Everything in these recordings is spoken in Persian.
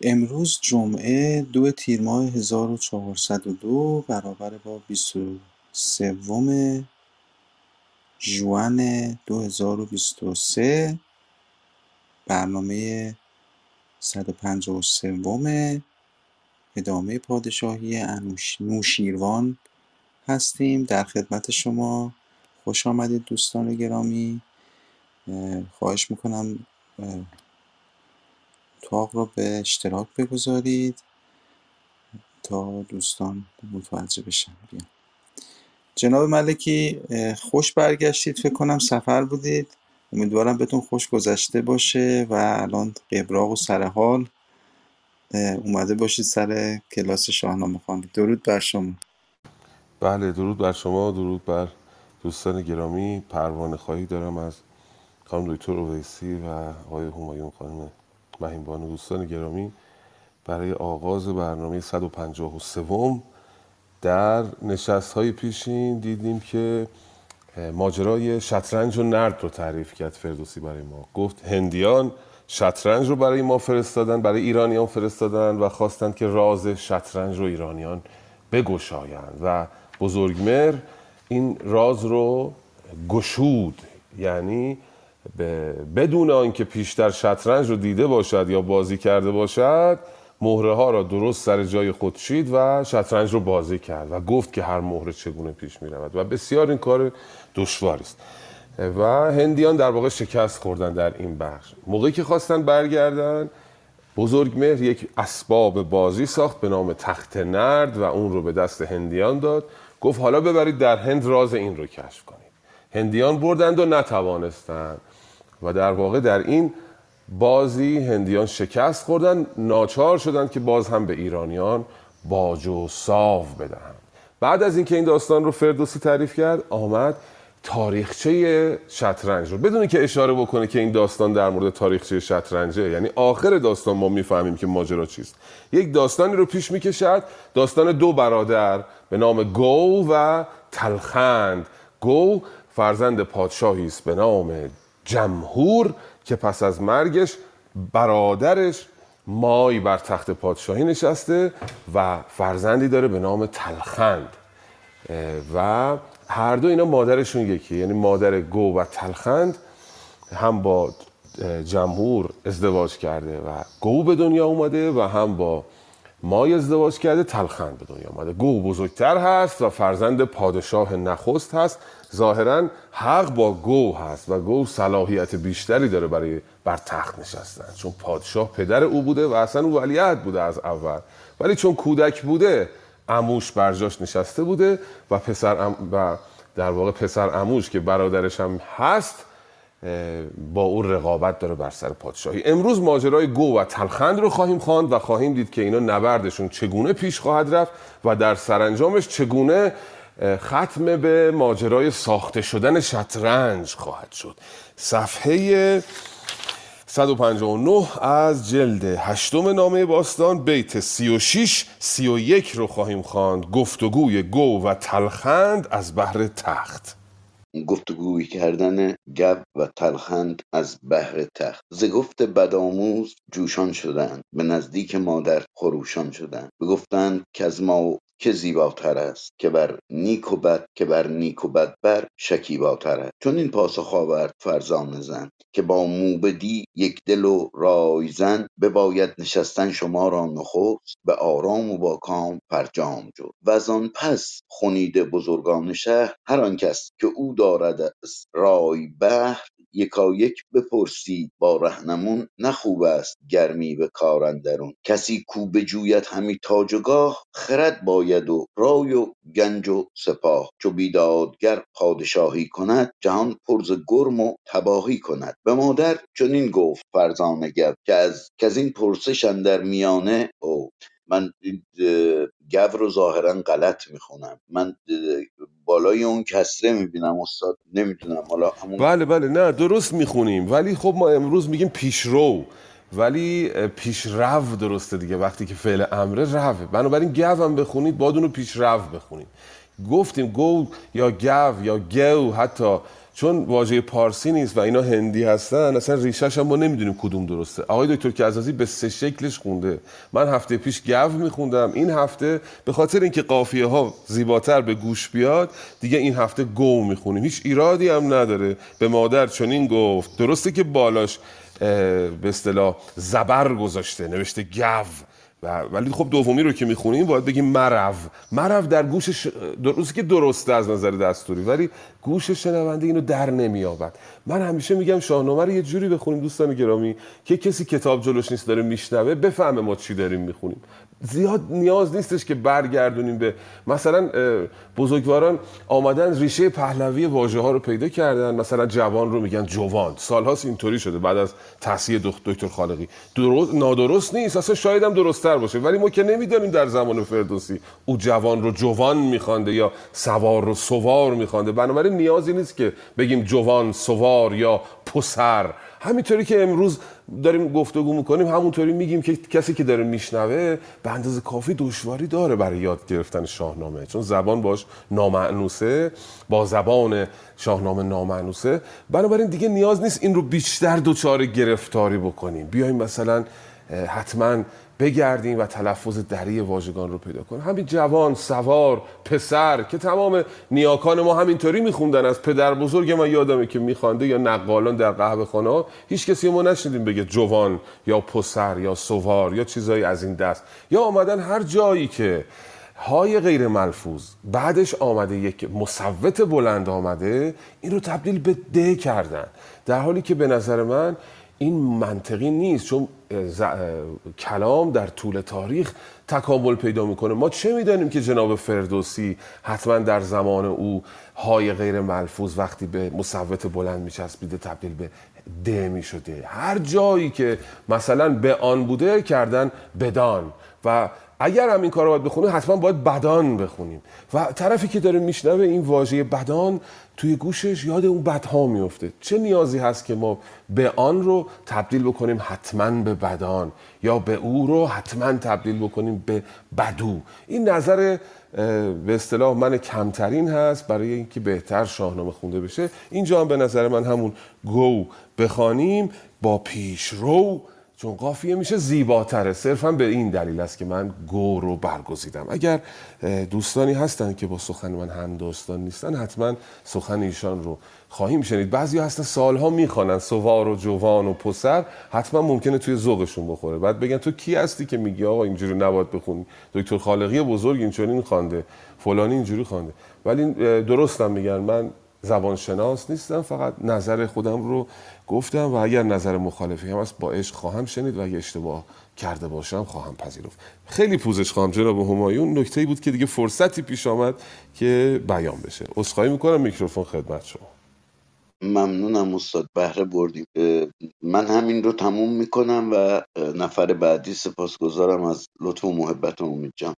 امروز جمعه دو تیر ماه 1402 برابر با 23 ژوئن 2023 برنامه 153 ادامه پادشاهی نوشیروان هستیم. در خدمت شما خوش آمدید دوستان گرامی. خواهش می‌کنم اتاق را به اشتراک بگذارید تا دوستان متوجه بشن. بیان. جناب ملکی خوش برگشتید. فکر کنم سفر بودید. امیدوارم بهتون خوش گذشته باشه و الان قبراق و سرحال اومده باشید سر کلاس شاهنامه خوانی. درود بر شما. بله درود بر شما درود بر دوستان گرامی. پروانه خواهی دارم از خانم دکتر اویسی و آقای همایون خانم مهینبان و دوستان گرامی برای آغاز برنامه 153 در نشست های پیشین دیدیم که ماجرای شطرنج و نرد رو تعریف کرد فردوسی برای ما. گفت هندیان شطرنج رو برای ما فرستادن برای ایرانیان فرستادن و خواستند که راز شطرنج رو ایرانیان بگشایند. و بزرگمر این راز رو گشود یعنی بدون آنکه پیشتر شطرنج رو دیده باشد یا بازی کرده باشد مهره ها را درست سر جای خود چید و شطرنج رو بازی کرد و گفت که هر مهره چگونه پیش می رود و بسیار این کار دشواری است. و هندیان در واقع شکست خوردن در این بخش. موقعی که خواستن برگردن بزرگمهر یک اسباب بازی ساخت به نام تخت نرد و اون رو به دست هندیان داد. گفت حالا ببرید در هند راز این رو کشف کنید. هندیان بردند و نتوانستند و در واقع در این بازی هندیان شکست خوردن ناچار شدند که باز هم به ایرانیان باج و ساو بدهند. بعد از اینکه این داستان رو فردوسی تعریف کرد آمد تاریخچه شطرنج رو. بدونی که اشاره بکنه که این داستان در مورد تاریخچه شطرنجه یعنی آخر داستان ما می‌فهمیم که ماجرا چیست. یک داستانی رو پیش می‌کشد داستان دو برادر به نام گو و تلخند. گو فرزند پادشاهی است به نام جمهور که پس از مرگش برادرش مای بر تخت پادشاهی نشسته و فرزندی داره به نام تلخند. و هر دو اینا مادرشون یکی. یعنی مادر گو و تلخند هم با جمهور ازدواج کرده و گو به دنیا اومده و هم با مای ازدواج کرده تلخند به دنیا اومده. گو بزرگتر هست و فرزند پادشاه نخست هست. ظاهرا حق با گو هست و گو صلاحیت بیشتری داره برای بر تخت نشستن. چون پادشاه پدر او بوده و اصلا او ولیعت بوده از اول. ولی چون کودک بوده اموش برجاش نشسته بوده و پسر ام و در واقع پسر اموش که برادرش هم هست با او رقابت داره بر سر پادشاهی. امروز ماجرای گو و تلخند رو خواهیم خواند و خواهیم دید که اینا نبردشون چگونه پیش خواهد رفت و در سرانجامش چگونه ختم به ماجرای ساخته شدن شطرنج خواهد شد. صفحه 159 از جلد هشتم نامه باستان بیت 36 31 رو خواهیم خواند. گفتگوی گو و تلخند از بحر تخت. گفتگوی کردن گب و تلخند از بحر تخت. ز گفت بدآموز جوشان شدند به نزدیک مادر خروشان شدند. بگفتند که از ما که زیباتر است که بر نیک و بد که بر نیک و بد بر شکیباتر است. چون این پاسخ آورد فرزانه زن که با موبدی یک دل و رایزن بباید نشستن شما را نخست به آرام و با کام فرجام جو و آن پس خونید بزرگان شهر هر آن کس که او دارد از رای بهر یکایک بپرسید با رهنمون نه خوب است گرمی به کار اندرون. کسی کو بجوید همی تاج و خرد باید و رای و گنج و سپاه. چو بیدادگر پادشاهی کند جهان پر ز گرم و تباهی کند. به مادر چنین گفت فرزانه گو که از کز این پرسش اندر میانه او. من گو رو ظاهرا غلط می‌خونم. من بالای اون کسره می‌بینم استاد نمی‌دونم. حالا همون بله بله. نه درست می‌خونیم. ولی خب ما امروز میگیم پیشرو ولی پیشرو درسته دیگه. وقتی که فعل امره روه. بنابراین گو هم بخونید باید اونو پیشرو بخونید. گفتیم گو یا گو یا گو حتی چون واژه پارسی نیست و اینا هندی هستن اصلا ریشش هم ما نمی‌دونیم کدوم درسته. آقای دکتر کزازی به سه شکلش خونده. من هفته پیش گو میخوندم. این هفته به خاطر اینکه قافیه ها زیباتر به گوش بیاد دیگه این هفته گو می‌خونیم. هیچ ایرادی هم نداره. به مادر چنین گفت. درسته که بالاش به اصطلاح زبر گذاشته نوشته گو ولی خب دومی رو که می‌خونیم باید بگیم مرو مرو در گوش درسته که درسته از نظر دستوری ولی گوش شنونده اینو در نمیابد من همیشه میگم شاهنامه رو یه جوری بخونیم دوستان گرامی که کسی کتاب جلوش نیست داره میشنوه بفهمه ما چی داریم می‌خونیم. زیاد نیاز نیستش که برگردونیم به مثلا بزرگواران آمدن ریشه پهلوی واژه ها رو پیدا کردن. مثلا جوان رو میگن جوان. سالهاست اینطوری شده بعد از تحصیل دکتر خالقی. درست نادرست نیست. اصلا شاید هم درستتر باشه. ولی ما که نمی‌دانیم در زمان فردوسی او جوان رو جوان میخوانده یا سوار رو سوار میخوانده. بنابراین نیازی نیست که بگیم جوان سوار یا پسر. همینطوری که امروز داریم گفتگو می‌کنیم همونطوری میگیم که کسی که داره میشنوه به اندازه کافی دشواری داره برای یاد گرفتن شاهنامه. چون زبان باش نامعنوسه با زبان شاهنامه نامعنوسه. بنابراین دیگه نیاز نیست این رو بیشتر دچار گرفتاری بکنیم. بیایم مثلا حتما بگردیم و تلفظ دری واژگان رو پیدا کنیم. همین جوان سوار پسر که تمام نیاکان ما همینطوری میخوندن از پدر بزرگ من یادمه که میخوانده یا نقالان در قهوه خانه هیچ کسی ما نشنیدیم بگه جوان یا پسر یا سوار یا چیزایی از این دست. یا آمدن هر جایی که های غیر ملفوظ بعدش آمده یک مصوت بلند آمده این رو تبدیل به ده کردن. در حالی که به نظر من این منطقی نیست چون کلام در طول تاریخ تکامل پیدا می‌کنه. ما چه می‌دانیم که جناب فردوسی حتما در زمان او های غیر ملفوظ وقتی به مصوت بلند میچسبیده تبدیل به ده می‌شده؟ هر جایی که مثلا به آن بوده کردن بدان و اگر هم این کار رو باید بخونیم حتما باید بدان بخونیم. و طرفی که داره میشنوه این واژه بدان توی گوشش یاد اون بدها میفته. چه نیازی هست که ما به آن رو تبدیل بکنیم حتما به بدان یا به او رو حتما تبدیل بکنیم به بدو؟ این نظر به اصطلاح من کمترین هست برای اینکه بهتر شاهنامه خونده بشه. اینجا هم به نظر من همون گو بخوانیم با پیش رو چون قافیه میشه زیباتره. صرفا به این دلیل است که من گو رو برگزیدم. اگر دوستانی هستن که با سخن من هم دوستان نیستن حتما سخن ایشان رو خواهیم شنید. بعضی هستن سالها می‌خوانن سوار و جوان و پسر حتما ممکنه توی ذوقشون بخوره. بعد بگن تو کی هستی که میگی آقا اینجوری نباید بخونی؟ دکتر خالقی بزرگ اینجوری خوانده فلانی اینجوری خوانده. ولی درستم میگن من زبانشناس نیستم فقط نظر خودم رو گفتم و اگر نظر مخالفی هم هست با عشق خواهم شنید و اگر اشتباه کرده باشم خواهم پذیرفت. خیلی پوزش خواهم جناب همایون. نکته بود که دیگه فرصتی پیش آمد که بیان بشه. عذرخواهی می‌کنم. میکروفون خدمت شما. ممنونم استاد بهره بردیم من همین رو تموم می‌کنم و نفر بعدی سپاسگزارم از لطف و محبت امید جان.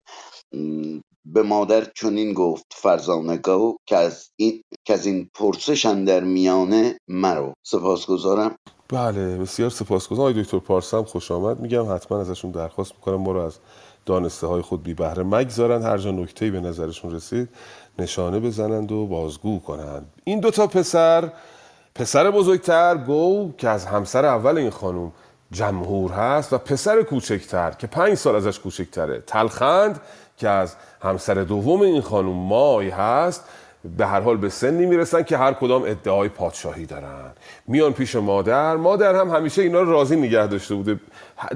به مادر چنین گفت فرزانگاه که از این که از این پرسش در میانه مرو. سپاسگزارم. بله بسیار سپاسگزارم. آقای دکتر پارسا خوش آمد. میگم حتما ازشون درخواست می‌کنم ما رو از دانسته های خود بی بهره مگذارن. هر جا نکته به نظرشون رسید نشانه بزنند و بازگو کنند. این دوتا پسر پسر بزرگتر گو که از همسر اول این خانم جمهور هست و پسر کوچکتر که پنج سال ازش کوچکتره. تلخند که از همسر دوم این خانم مای هست. به هر حال به سنی می‌رسن که هر کدام ادعای پادشاهی دارن. میان پیش مادر مادر هم همیشه اینا رو راضی نگه داشته بوده.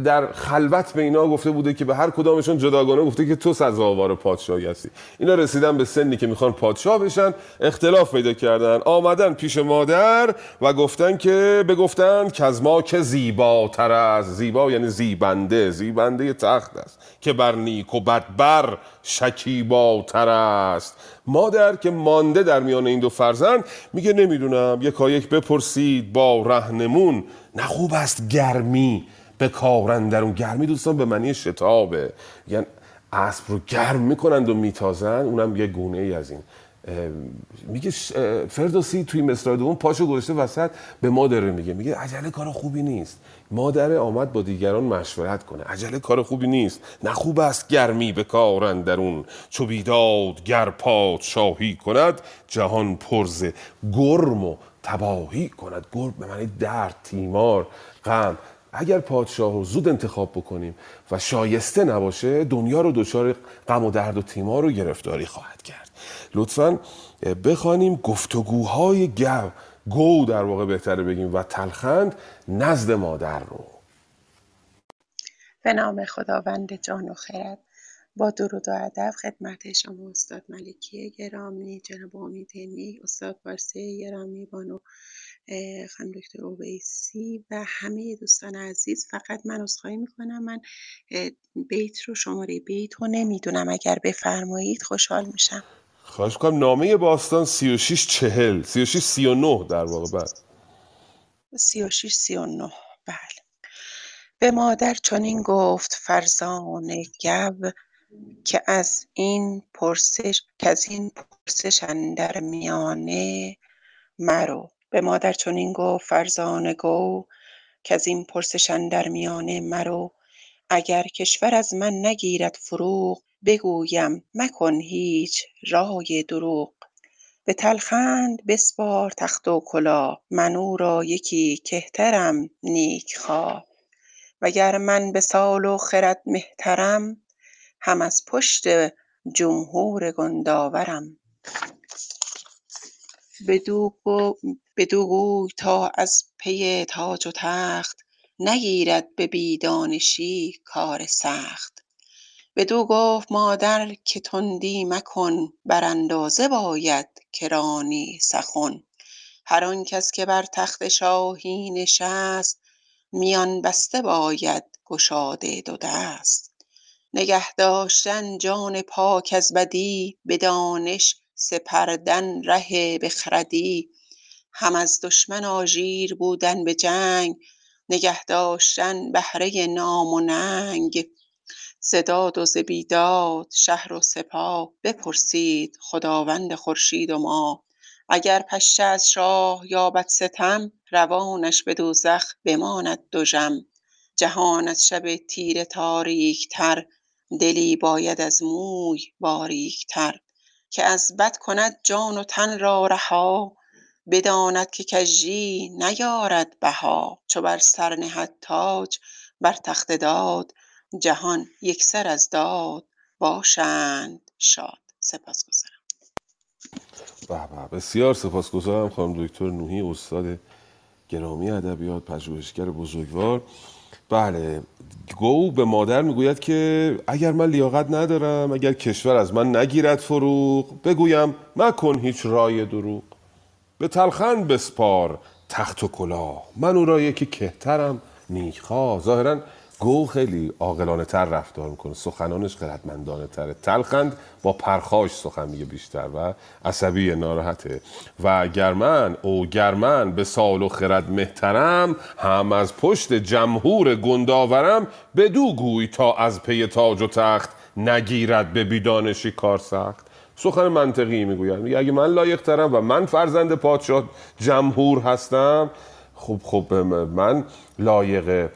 در خلوت به اینا گفته بوده که به هر کدامشون جداگانه گفته که تو سزاوار پادشاهی هستی. اینا رسیدن به سنی که می‌خوان پادشاه بشن اختلاف پیدا کردن. آمدن پیش مادر و گفتن که بگفتن که از ما که زیباتر از زیبا یعنی زیبنده زیبنده تخت است که بر نیک و بدبر شکیباتر است. مادر که مانده در میان این دو فرزند میگه نمی‌دونم یکا یک بپرسید با رهنمون نه خوب است گرمی به کارن در اون. گرمی دوستان به معنی شتابه. یعنی اسب رو گرم می‌کنند و میتازن اونم یه گونه ای از این. میگه فردوسی توی مصرع دوم پاشو گذاشته وسط به مادر میگه. میگه عجله کار خوبی نیست. مادر آمد با دیگران مشورت کنه. عجله کار خوبی نیست. نه خوب است گرمی به کارن درون چو بیداد گر شاهی کند جهان پرزه گرم و تباهی کند. گرگ به معنی درد تیمار غم. اگر پادشاه رو زود انتخاب بکنیم و شایسته نباشه دنیا رو دچار غم و درد و تیمار رو گرفتاری خواهد کرد. لطفا بخوانیم گفتگوهای گو گو در واقع بهتره بگیم و تلخند نزد مادر رو. به نام خداوند جان و خرد. با درود و ادب خدمت شما استاد ملکی گرامی جناب امید استاد فارسی گرامی بانو خانم دکتر اویسی و همه دوستان عزیز. فقط من عذرخواهی می‌کنم من بیت رو شماره بیت رو نمی‌دونم. اگر بفرمایید خوشحال میشم. خواهش کنم نامه باستان 36 40 36 39 در واقع بعد 36 39 بله. به مادر چنین گفت فرزان گو که از این پرسش که از این پرسش اندر میانه مرو. به مادر چنین گفت فرزانه گو که از این پرسش اندر میانه مرو. اگر کشور از من نگیرد فروغ بگویم مکن هیچ رای دروغ. به تلخند بسپار تخت و کلاه من او را یکی کهترم نیک وگر من به سال و خرد مهترم هم از پشت جمهور گندآورم بدو گوی تا از پی تاج و تخت نگیرد به بی دانشی کار سخت. بدو گفت مادر که تندی مکن بر اندازه باید که رانی سخن. هر آن کس که بر تخت شاهی نشست میان بسته باید گشاده دو دست. نگه داشتن جان پاک از بدی به دانش سپردن ره بخردی. هم از دشمن آژیر بودن به جنگ نگه داشتن بهره نام و ننگ. ز داد و ز شهر و سپاه بپرسید خداوند خورشید و ماه اگر پشه از شاه یابد ستم روانش به دوزخ بماند دژم. جهان از شب تیره تاریک تر دلی باید از موی باریک تر که از بد کند جان و تن را رها بداند که کژی نیارد بها. چو بر سر نهد تاج بر تخت داد جهان یکسر از داد باشند شاد. سپاسگزارم. به بسیار سپاسگزارم خانم دکتر نوحی استاد گرامی ادبیات پژوهشگر بزرگوار. بله گو به مادر می‌گوید که اگر من لیاقت ندارم اگر کشور از من نگیرد فروغ بگویم مکن هیچ رای دروغ. به تلخن بسپار تخت و کلاه من او را یکی کهترم نیکخواه. ظاهرا گو خیلی عاقلانه تر رفتار می‌کنه. سخنانش خردمندانه تره. تلخند با پرخاش سخن میگه بیشتر و عصبی ناراحته. و گرمن او گرمن به سال و خرد مهترم. هم از پشت جمهور گنداورم. بدو گوی تا از پی تاج و تخت نگیرد به بیدانشی کار سخت. سخن منطقی می‌گوید. میگه اگه من لایق ترم و من فرزند پادشاه جمهور هستم خب خب من لایق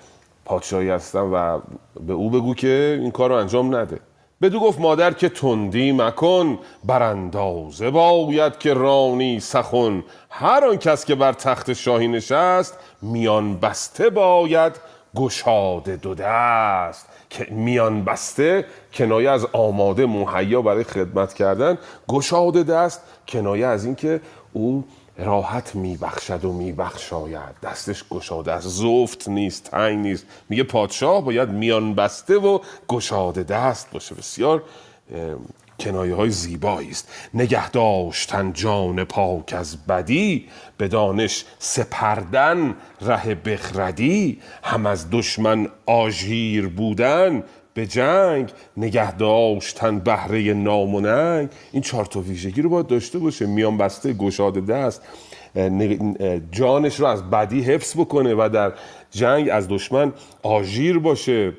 پادشاهی هستم و به او بگو که این کار رو انجام نده. بدو گفت مادر که تندی مکن براندازه باید که رانی سخن. هر آن کس که بر تخت شاهی نشست میان بسته باید گشاده دو دست. که میان بسته کنایه از آماده مهیا برای خدمت کردن. گشاده دست کنایه از اینکه او راحت میبخشد و میبخشاید. دستش گشاده است. زفت نیست تنگ نیست. میگه پادشاه باید میان بسته و گشاده دست باشه. بسیار کنایه های زیبایی است. نگه داشتن جان پاک از بدی به دانش سپردن ره بخردی. هم از دشمن آژیر بودن به جنگ نگه داشتن بهره ناموننگ این چهار تا ویژگی رو باید داشته باشه. میان بسته گشاده دست. جانش رو از بدی حفظ بکنه و در جنگ از دشمن آژیر باشه.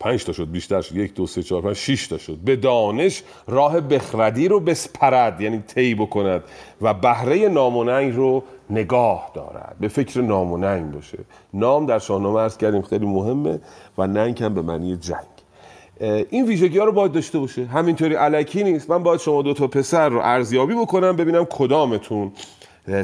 پنج تا شد بیشتر شد. یک دو سه چهار پنج شش تا شد. به دانش راه بخردی رو بسپرد یعنی طی بکند و بهره ناموننگ رو نگاه دارد. به فکر ناموننگ باشه. نام در شاهنامه ارز کردیم خیلی مهمه و ننگ هم به معنی جنگ. این ویژگی ها رو باید داشته باشه. همینطوری علکی نیست. من باید شما دو تا پسر رو ارزیابی بکنم ببینم کدامتون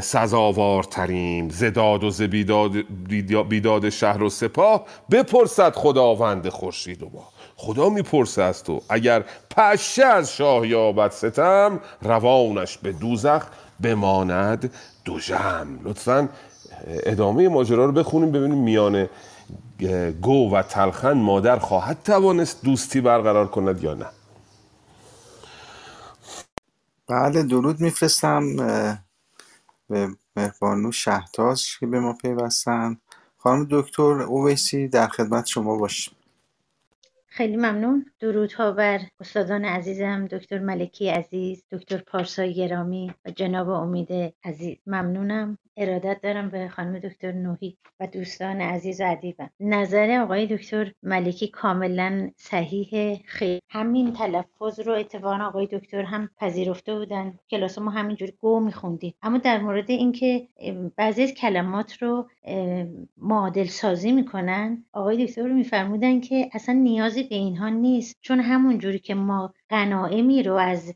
سزاوارتریم زداد و ز بیداد, شهر و سپاه. بپرسد خداوند خورشید و ماه خدا می‌پرسه از تو. اگر پشه از شاه یابد ستم روانش به دوزخ بماند. دو جم لطفا ادامه ماجرا رو بخونیم ببینیم میان گو و تلخن مادر خواهد توانست دوستی برقرار کند یا نه. بله درود میفرستم به مهربانو شهتاز که به ما پیوستن. خانم دکتر اویسی در خدمت شما باشیم. خیلی ممنون. درودها بر استادان عزیزم دکتر ملکی عزیز دکتر پارسای گرامی و جناب امید عزیز. ممنونم. ارادت دارم به خانم دکتر نوحی و دوستان عزیز و نظر آقای دکتر ملکی کاملا صحیح. خیلی. همین تلفظ رو اتفاقا آقای دکتر هم پذیرفته بودن. کلاس ما همینجوری گو میخوندیم. اما در مورد اینکه بعضی کلمات رو معادل سازی می‌کنن. آقای دکتر میفرمودن که اصلا نیازی به اینها نیست. چون همون جوری که ما غنائمی رو از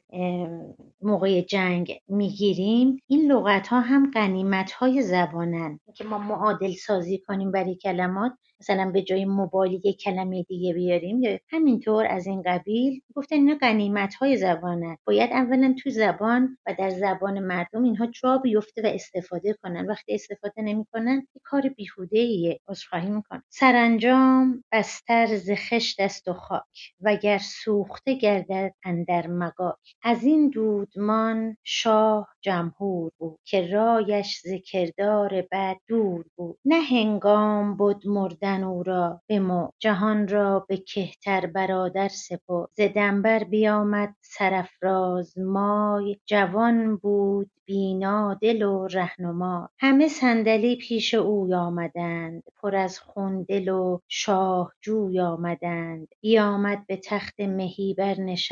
موقع جنگ می‌گیریم. این لغت ها هم غنیمت های زبانن. که ما معادل سازی کنیم برای کلمات مثلا به جای موبایل یک کلمه دیگه بیاریم یا همینطور از این قبیل گفتن اینا غنیمت های زبانن. باید اولا تو زبان و در زبان مردم اینها جا بیفته و استفاده کنن. وقتی استفاده نمی‌کنن کار بیهوده ایه عذرخواهی می‌کنن سرانجام بستر ز خشت و خاک. وگر سوخته گردد اندر مگاک از این دودمان شاه جمهور بود که رایش ز کردار بد دور بود. نه هنگام بد مردن او را بمرد جهان را به کهتر برادر سپرد. ز دنبر بیامد سرافراز مای جوان بود بینا دل و رهنمای همه صندلی پیش اوی آمدند پر از خون دل و شاه جوی آمدند. بیامد به تخت مهی برنشست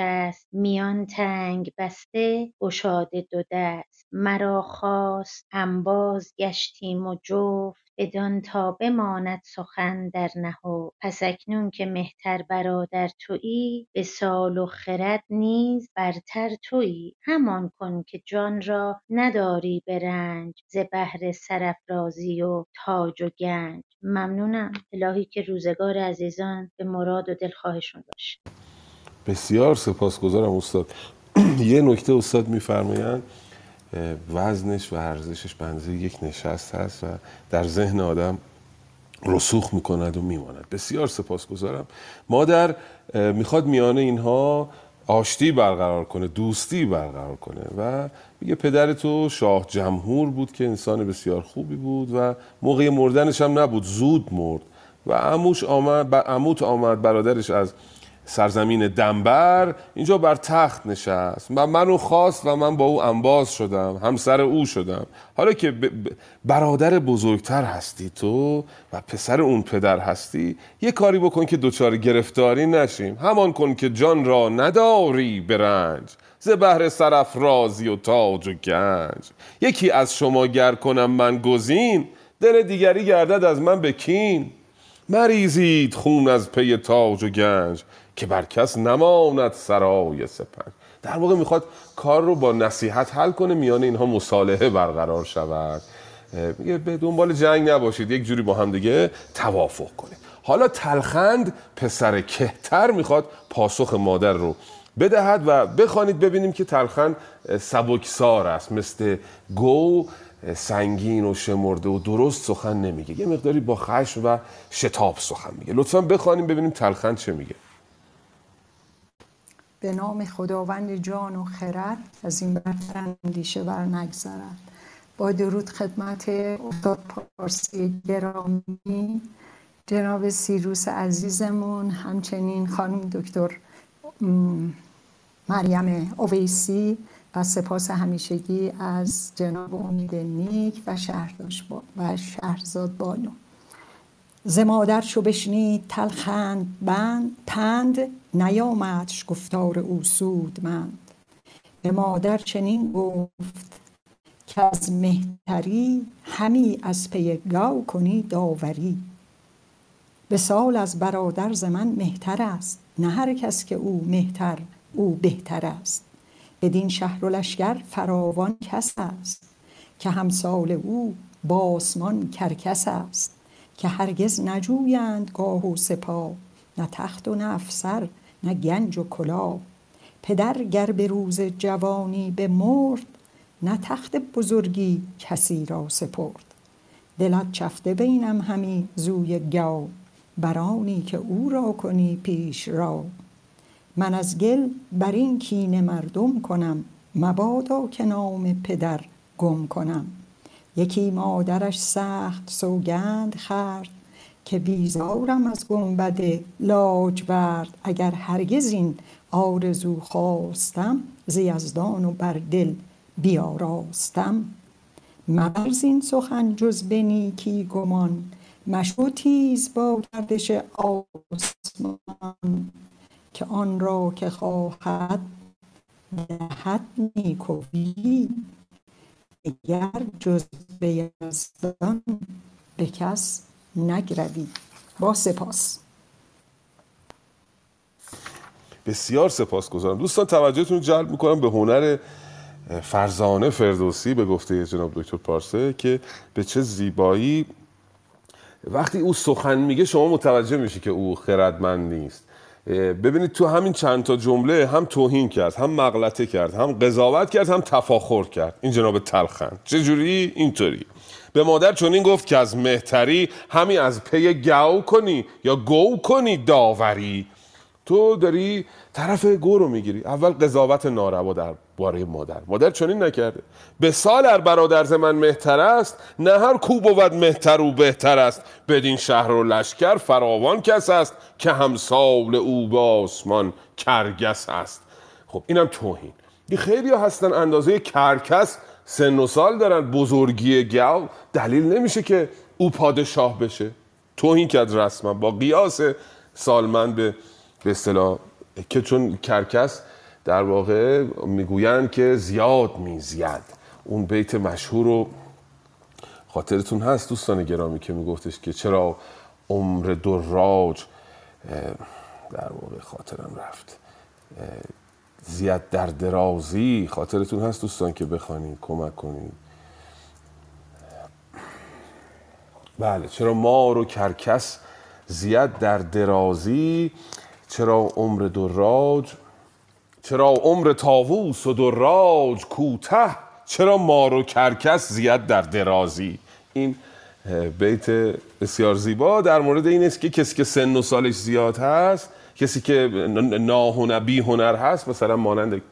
میان تنگ بسته گشاده دو دست. مرا خواست انباز گشتیم و جفت. بدان تا بماند سخن در نهفت. پس اکنون که مهتر برادر تویی به سال و خرد نیز برتر تویی. همان کن که جان را نداری به رنج. ز بهر سرافرازی و تاج و گنج. ممنونم. الهی که روزگار عزیزان به مراد و دلخواهشون باشه. بسیار سپاسگزارم استاد. یه نکته استاد میفرمایند. وزنش و ارزشش بنزه یک نشست هست و در ذهن آدم رسوخ می‌کند و میماند. بسیار سپاسگزارم. مادر می‌خواد میانه اینها آشتی برقرار کنه دوستی برقرار کنه و میگه پدر تو شاه جمهور بود که انسان بسیار خوبی بود و موقع مردنش هم نبود زود مرد و عموش آمد عموت آمد برادرش از سرزمین دنبر اینجا بر تخت نشست. و منو خواست و من با او انباز شدم همسر او شدم. حالا که برادر بزرگتر هستی تو و پسر اون پدر هستی یه کاری بکن که دوچار گرفتاری نشیم. همان کن که جان را نداری برنج ز بهر رازی و تاج و گنج. یکی از شما گر کنم من گزین دل دیگری گردد از من بکین مریزید خون از پی تاج و گنج. که بر کس نماند سرای سپنج در واقع می‌خواد کار رو با نصیحت حل کنه میان اینها مصالحه برقرار شود. میگه به دنبال جنگ نباشید یک جوری با هم دیگه توافق کنید. حالا تلخند پسر کهتر می‌خواد پاسخ مادر رو بدهد و بخوانید ببینیم که تلخند سبکسار است. مثل گو سنگین و شمرده و درست سخن نمیگه. یه مقداری با خشم و شتاب سخن میگه. لطفا بخوانیم ببینیم تلخند چه میگه. به نام خداوند جان و خرد از این برتر اندیشه بر نگذرد با درود خدمت استاد پارسی گرامی جناب سیروس عزیزمون همچنین خانم دکتر مریم اویسی و سپاس همیشگی از جناب امید نیک و با و شهرزاد بانو. ز مادر چو بشنید تلخند بند پند. نیامدش گفتار او سودمند. به مادر چنین گفت که از مهتری همی از پی گاو کنی داوری. به سال از برادر ز من مهتر است نه هر کس که او مهتر او بهتر است. بدین شهر و لشکر فراوان کس است که همسال او باسمان کرکس است. که هرگز نجویند گاه و سپاه نه تخت و نه افسر نه گنج و کلاه پدر گر به روز جوانی به مرد نه تخت بزرگی کسی را سپرد. دلت چفته بینم همی زوی گاو برانی که او را کنی پیش را. من از گل بر این کینه مردم کنم مبادا که نام پدر گم کنم. یکی مادرش سخت سوگند خرد که بیزارم از گنبد لاجورد اگر هرگز این آرزو خواستم ز یزدان و بر دل بیاراستم. مبر این سخن جز به نیکی گمان. مشو تیز با گردش آسمان که آن را که خواهد دهد نیکویی اگر جز به یزدان به کس نگروی. با سپاس. بسیار سپاسگزارم. دوستان توجهتون جلب می‌کنم به هنر فرزانه فردوسی به گفته جناب دکتر پارسه که به چه زیبایی وقتی او سخن میگه شما متوجه میشی که او خردمند نیست. ببینید تو همین چند تا جمله هم توهین کرد هم مغلطه کرد هم قضاوت کرد هم تفاخر کرد. این جناب تلخند چجوری؟ اینطوری. به مادر چنین گفت که از مهتری همی از پی گو کنی یا گو کنی داوری. تو داری طرف گو رو می‌گیری. اول قضاوت ناروا در باره مادر. مادر چنین نکرده. به سال ار برادر ز من مهتر است نه هر کو بود مهتر و بهتر است. بدین شهر و لشکر فراوان کس است که همسال او به آسمان کرگس است. خب اینم توهین. خیلی هستن اندازه کرکس سن و سال دارن بزرگی گو دلیل نمیشه که او پادشاه بشه. توهین کرد رسما با قیاس سالمند به به اصطلاح که چون کرکس در واقع می‌گویند که زیاد میزید. اون بیت مشهور رو خاطرتون هست دوستان گرامی که میگفتش که چرا عمر دراج در واقع خاطرم رفت. زیاد در درازی. خاطرتون هست دوستان که بخوانید کمک کنید بله چرا مار و کرکس زیاد در درازی؟ چرا عمر دراج چرا عمر تاووس و دراج کوته چرا مار و کرکس زیاد در درازی؟ این بیت بسیار زیبا. در مورد این است که کسی که سن و سالش زیاد هست کسی که ناهنر بی هنر هست مثلا مانند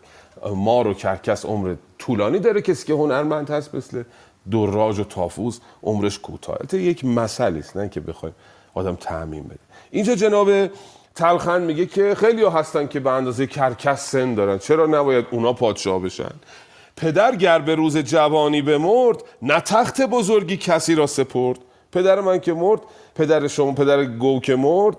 مار و کرکس عمر طولانی داره کسی که هنرمند هست مثل دراج و تافوز عمرش کوتاه. یک مسئله است نه که بخوایم آدم تعمین بده. اینجا جناب تلخن میگه که خیلی ها هستن که به اندازه کرکس سن دارن. چرا نباید اونا پادشاه بشن؟ پدر گر به روز جوانی بمرد نه تخت بزرگی کسی را سپرد. پدر من که مرد پدر شما پدر گو که مرد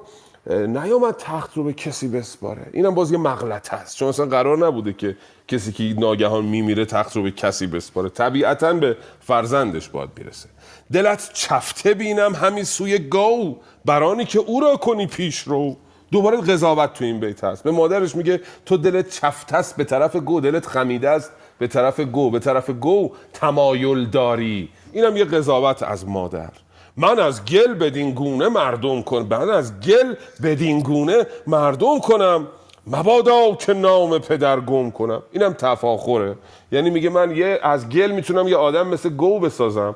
نیامد تخت رو به کسی بسپاره. اینم باز یه مغلط هست چون اصلا قرار نبوده که کسی که ناگهان میمیره تخت رو به کسی بسپاره. طبیعتا به فرزندش باید بیرسه دلت چفته بینم همین سوی گو برانی که او را کنی پیش رو. دوباره قضاوت تو این بیت هست. به مادرش میگه تو دلت چفت است به طرف گو. دلت خمیده است به طرف گو. به طرف گو تمایل داری. اینم یه قضاوت از مادر. من از گل بدین گونه مردم کن من از گل بدین گونه مردم کنم. مبادا که نام پدر گم کنم. اینم تفاخره. یعنی میگه من یه از گل می‌تونم یه آدم مثل گو بسازم.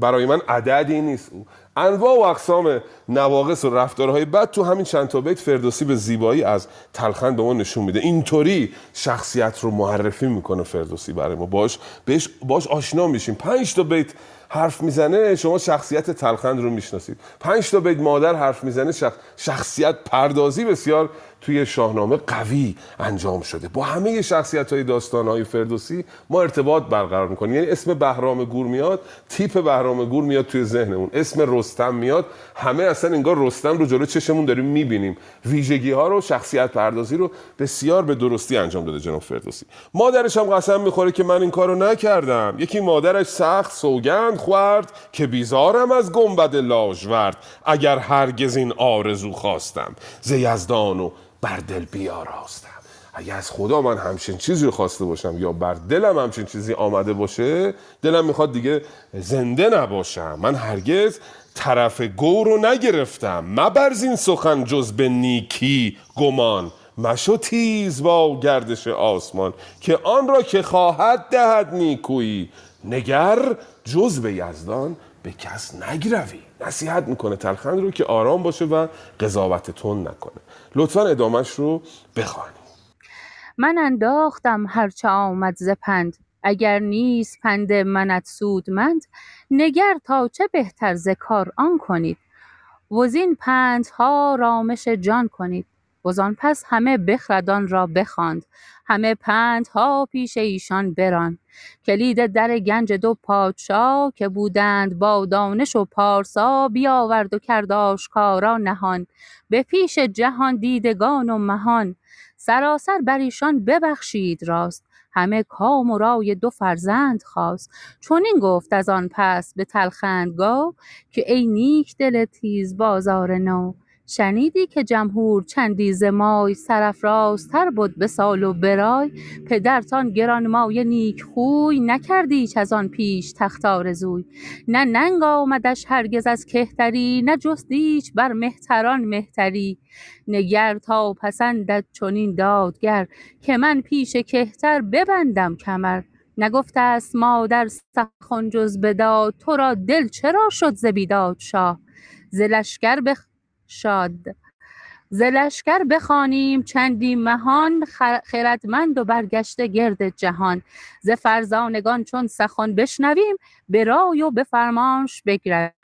برای من عددی نیست. انواع و اقسام نواقص و رفتارهای بد تو همین چند تا بیت فردوسی به زیبایی از تلخند به ما نشون میده. اینطوری شخصیت رو معرفی می‌کنه فردوسی برای ما. باش بهش باش آشنا میشیم. پنج تا بیت حرف می‌زنه شما شخصیت تلخند رو می‌شناسید. پنج تا بیت مادر حرف می‌زنه شخصیت پردازی بسیار توی شاهنامه قوی انجام شده. با همه شخصیت های داستان های فردوسی ما ارتباط برقرار می‌کنیم. یعنی اسم بهرام گور میاد تیپ بهرام گور میاد توی ذهنمون. اسم رستم میاد. همه اصلا انگار رستم رو جلو چشمون داریم می‌بینیم. ویژگی ها رو شخصیت پردازی رو بسیار به درستی انجام داده جناب فردوسی. مادرش هم قسم می‌خوره که من این کارو نکردم. یکی مادرش سخت سوگند خورد که بیزارم از گنبد لاژورد. اگر هرگز این آرزو خواستم. ز یزدان و بر دل بیاراستم. اگه از خدا من همچین چیزی رو خواسته باشم یا بر دلم همچین چیزی آمده باشه دلم می‌خواد دیگه زنده نباشم. من هرگز طرف گور رو نگرفتم. مبرز این سخن جز به نیکی گمان. مشو تیز با گردش آسمان که آن را که خواهد دهد نیکویی. نگر جز به یزدان به کس نگروی. نصیحت می‌کنه تلخند رو که آرام باشه و قضاوت تون نکنه. لطفا ادامش رو بخوانید من انداختم هرچه آمد ز پند. اگر نیست پند منت سودمند نگر تا چه بهتر ز کار آن کنید. وزین پندها رامش جان کنید. وزان پس همه بخردان را بخواند. همه پندها پیش ایشان بران. کلید در گنج دو پادشا که بودند با دانش و پارسا بیاورد و کرد آشکارا نهان. به پیش جهان دیدگان و مهان. سراسر بر ایشان ببخشید راست. همه کام و رای دو فرزند خواست. چنین گفت از آن پس به تلخندگاه که ای نیک دل تیز بازار نو. شنیدی که جمهور چندی ز مای سرافرازتر بد به سال و برای پدرتان گرانمایه نیک خوی نکرد ایچ از آن پیش تخت آرزوی. نه ننگ آمدش هرگز از کهتری نه جست ایچ بر مهتران مهتری. نگر تا پسندد چنین دادگر که من پیش کهتر ببندم کمر. نگفته است مادر سخن جز بداد تو را دل چرا شد ز بیداد شاه؟ ز لشکر بشاد ز لشکر بخوانیم چندی مهان خردمند و برگشته گرد جهان. ز فرزانگان چون سخن بشنویم به رای و به فرمانش بگرویم.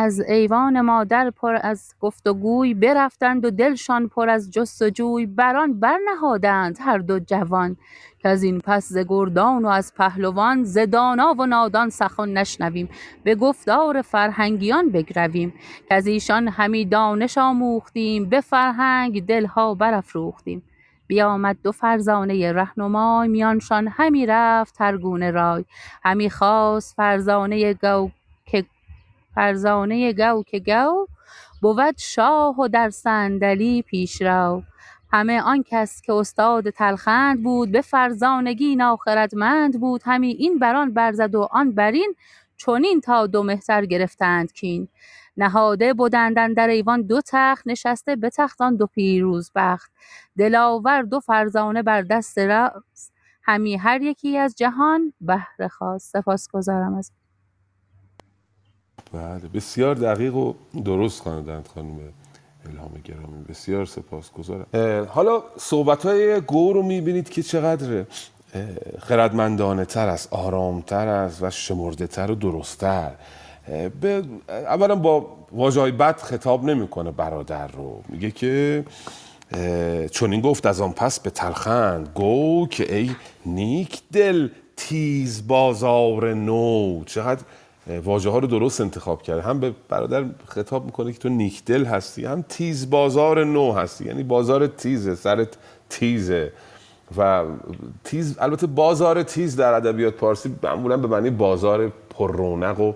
از ایوان مادر پر از گفت و گوی برفتند و دلشان پر از جست و جوی بران برنهادند هر دو جوان از این پس ز گردان و از پهلوان ز دانا و نادان سخن نشنویم به گفتار فرهنگیان بگرویم از ایشان همی دانش آموختیم به فرهنگ دلها برافروختیم. بیامد دو فرزانه رهنمای میانشان همی رفت هر گونه رای. همی خواست فرزانه گو که فرزانه گو که گو بود شاه و در صندلی پیشرو همه آن کس که استاد تلخند بود به فرزانگی ناخردمند بود. همی این بر آن برزد و آن برین چنین تا دو مهتر گرفتند کین. نهاده بدند اندر ایوان دو تخت نشسته به تخت آن دو پیروز بخت. دلاور دو فرزانه بر دست راست. همی هر یکی از جهان بهره خواست. سپاسگزارم از بله. بسیار دقیق و درست خواندند خانم الهام گرامی. بسیار سپاسگزارم. حالا صحبت های گو رو می‌بینید که چقدر خردمندانه تر است آرامتر است و شمرده تر و درستتر. به اولا با واژه های بد خطاب نمی‌کنه برادر رو. میگه که چون این گفت از آن پس به تلخند. گو که ای نیک دل تیز بازار نو. چقدر واژه ها رو درست انتخاب کرده. هم به برادر خطاب می‌کنه که تو نیک دل هستی هم تیز بازار نو هستی. یعنی بازار تیزه سرت تیزه. و تیز البته بازار تیز در ادبیات پارسی معمولا به معنی بازار پر رونق و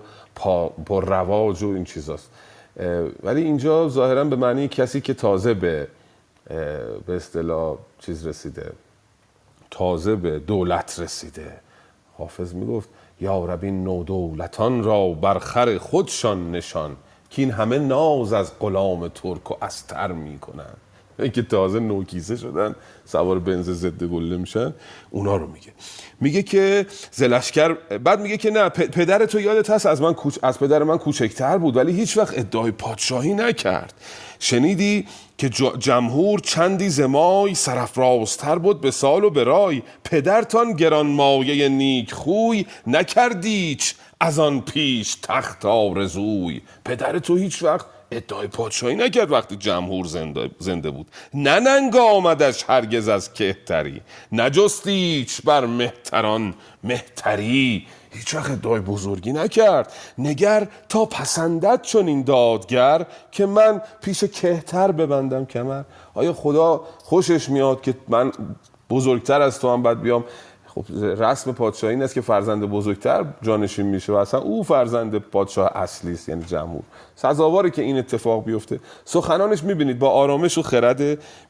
پر رواج و این چیزاست. ولی اینجا ظاهرا به معنی کسی که تازه به به اصطلاح چیز رسیده تازه به دولت رسیده. حافظ می‌گفت یا رب این نو دولتان را بر خر خودشان نشان که این همه ناز از غلام ترک و استر می‌کنن اینکه تازه نوکیسه شدن سوار بنز ضد گله میشن اونا رو میگه. میگه که زلشکر بعد میگه که نه پدر تو یادت هست؟ از من کوچ... از پدر من کوچکتر بود ولی هیچ وقت ادعای پادشاهی نکرد. شنیدی که جمهور چندی زمای سرفرازتر بود به سال و به رای؟ پدرتان گرانمایه نیک خوی نکردیچ از آن پیش تخت آرزوی. پدر تو هیچ وقت ادعای پادشاهی نکرد وقتی جمهور زنده, زنده بود. نه ننگ آمدش هرگز از کهتری. نجستیچ بر مهتران مهتری. هیچ وقت ادعای بزرگی نکرد. نگر تا پسندت چون این دادگر که من پیش کهتر ببندم کمر. آیا خدا خوشش میاد که من بزرگتر از تو هم باید بیام؟ خب رسم پادشاهی این است که فرزند بزرگتر جانشین میشه و اصلا او فرزند پادشاه اصلی است یعنی جمهور. سزاواره که این اتفاق بیفته. سخنانش می‌بینید با آرامش و خرد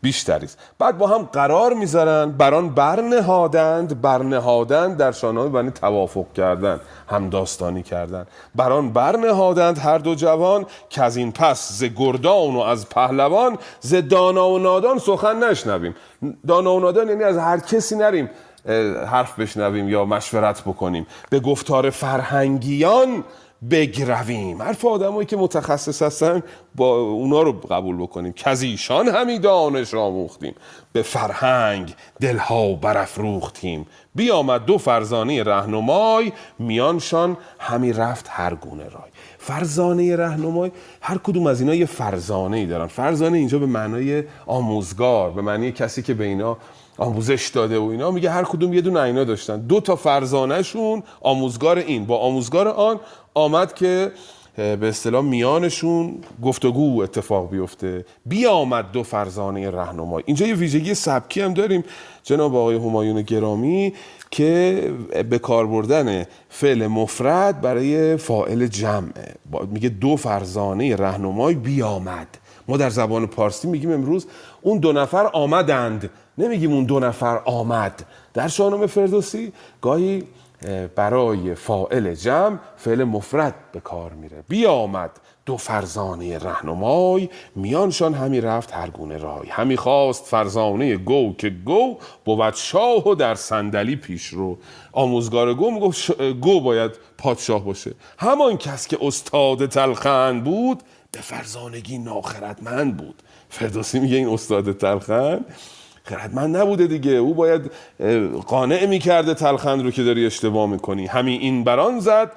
بیشتری است. بعد با هم قرار می‌ذارن بران برنهادند برنهادند در شانه بنی توافق کردن هم داستانی کردن بران برنهادند هر دو جوان که از این پس ز گردان و از پهلوان ز دانا و نادان سخن نشنویم. دانا و نادان یعنی از هر کسی نریم. حرف بشنویم یا مشورت بکنیم. به گفتار فرهنگیان بگرویم. حرف آدمایی که متخصص هستن با اونا رو قبول بکنیم. که از ایشان همی دانش آموختیم. به فرهنگ دلها برافروختیم. بیامد دو فرزانه رهنمای میانشان همی رفت هر گونه رای. فرزانه رهنمای هر کدوم از اینا یه فرزانه ای دارن. فرزانه اینجا به معنای آموزگار به معنی کسی که به اینا آموزش داده و اینا. میگه هر کدوم یه دونه اینا داشتن. دو تا فرزانهشون آموزگار این. با آموزگار آن آمد که به اصطلاح میانشون گفتگو اتفاق بیفته. بیامد دو فرزانه رهنمای. اینجا یه ویژگی سبکی هم داریم جناب آقای همایون گرامی که به کار بردن فعل مفرد برای فائل جمع. میگه دو فرزانه رهنمای بیامد. ما در زبان پارسی میگیم امروز اون دو نفر آمدند. نمیگیم اون دو نفر آمد. در شاهنامه فردوسی گاهی برای فائل جمع فعل مفرد به کار میره. بیامد دو فرزانه رهنمای میانشان همی رفت هر گونه رای. همی خواست فرزانه گو که گو بود شاه و در صندلی پیش رو. آموزگار گو می‌گفت گو باید پادشاه باشه. همان کس که استاد تلخند بود به فرزانگی ناخردمند بود. فردوسی میگه این استاد تلخند خردمند نبوده دیگه. او باید قانع می‌کرده تلخند رو که داری اشتباه می‌کنی. همین این بران زد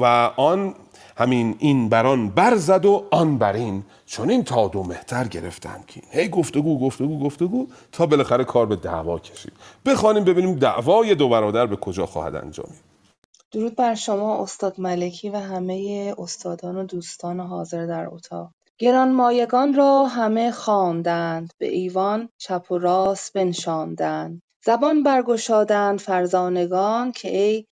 و آن همین این بران برزد و آن برین چون این تا دو مهتر گرفتن کین هی گفتگو گفتگو گفتگو تا بالاخره کار به دعوا کشید. بخوانیم ببینیم دعوای دو برادر به کجا خواهد انجامید. درود بر شما استاد ملکی و همه استادان و دوستان حاضر در اتاق. گرانمایگان را همه خواندند به ایوان چپ و راست بنشاندند. زبان برگشادند فرزانگان که ای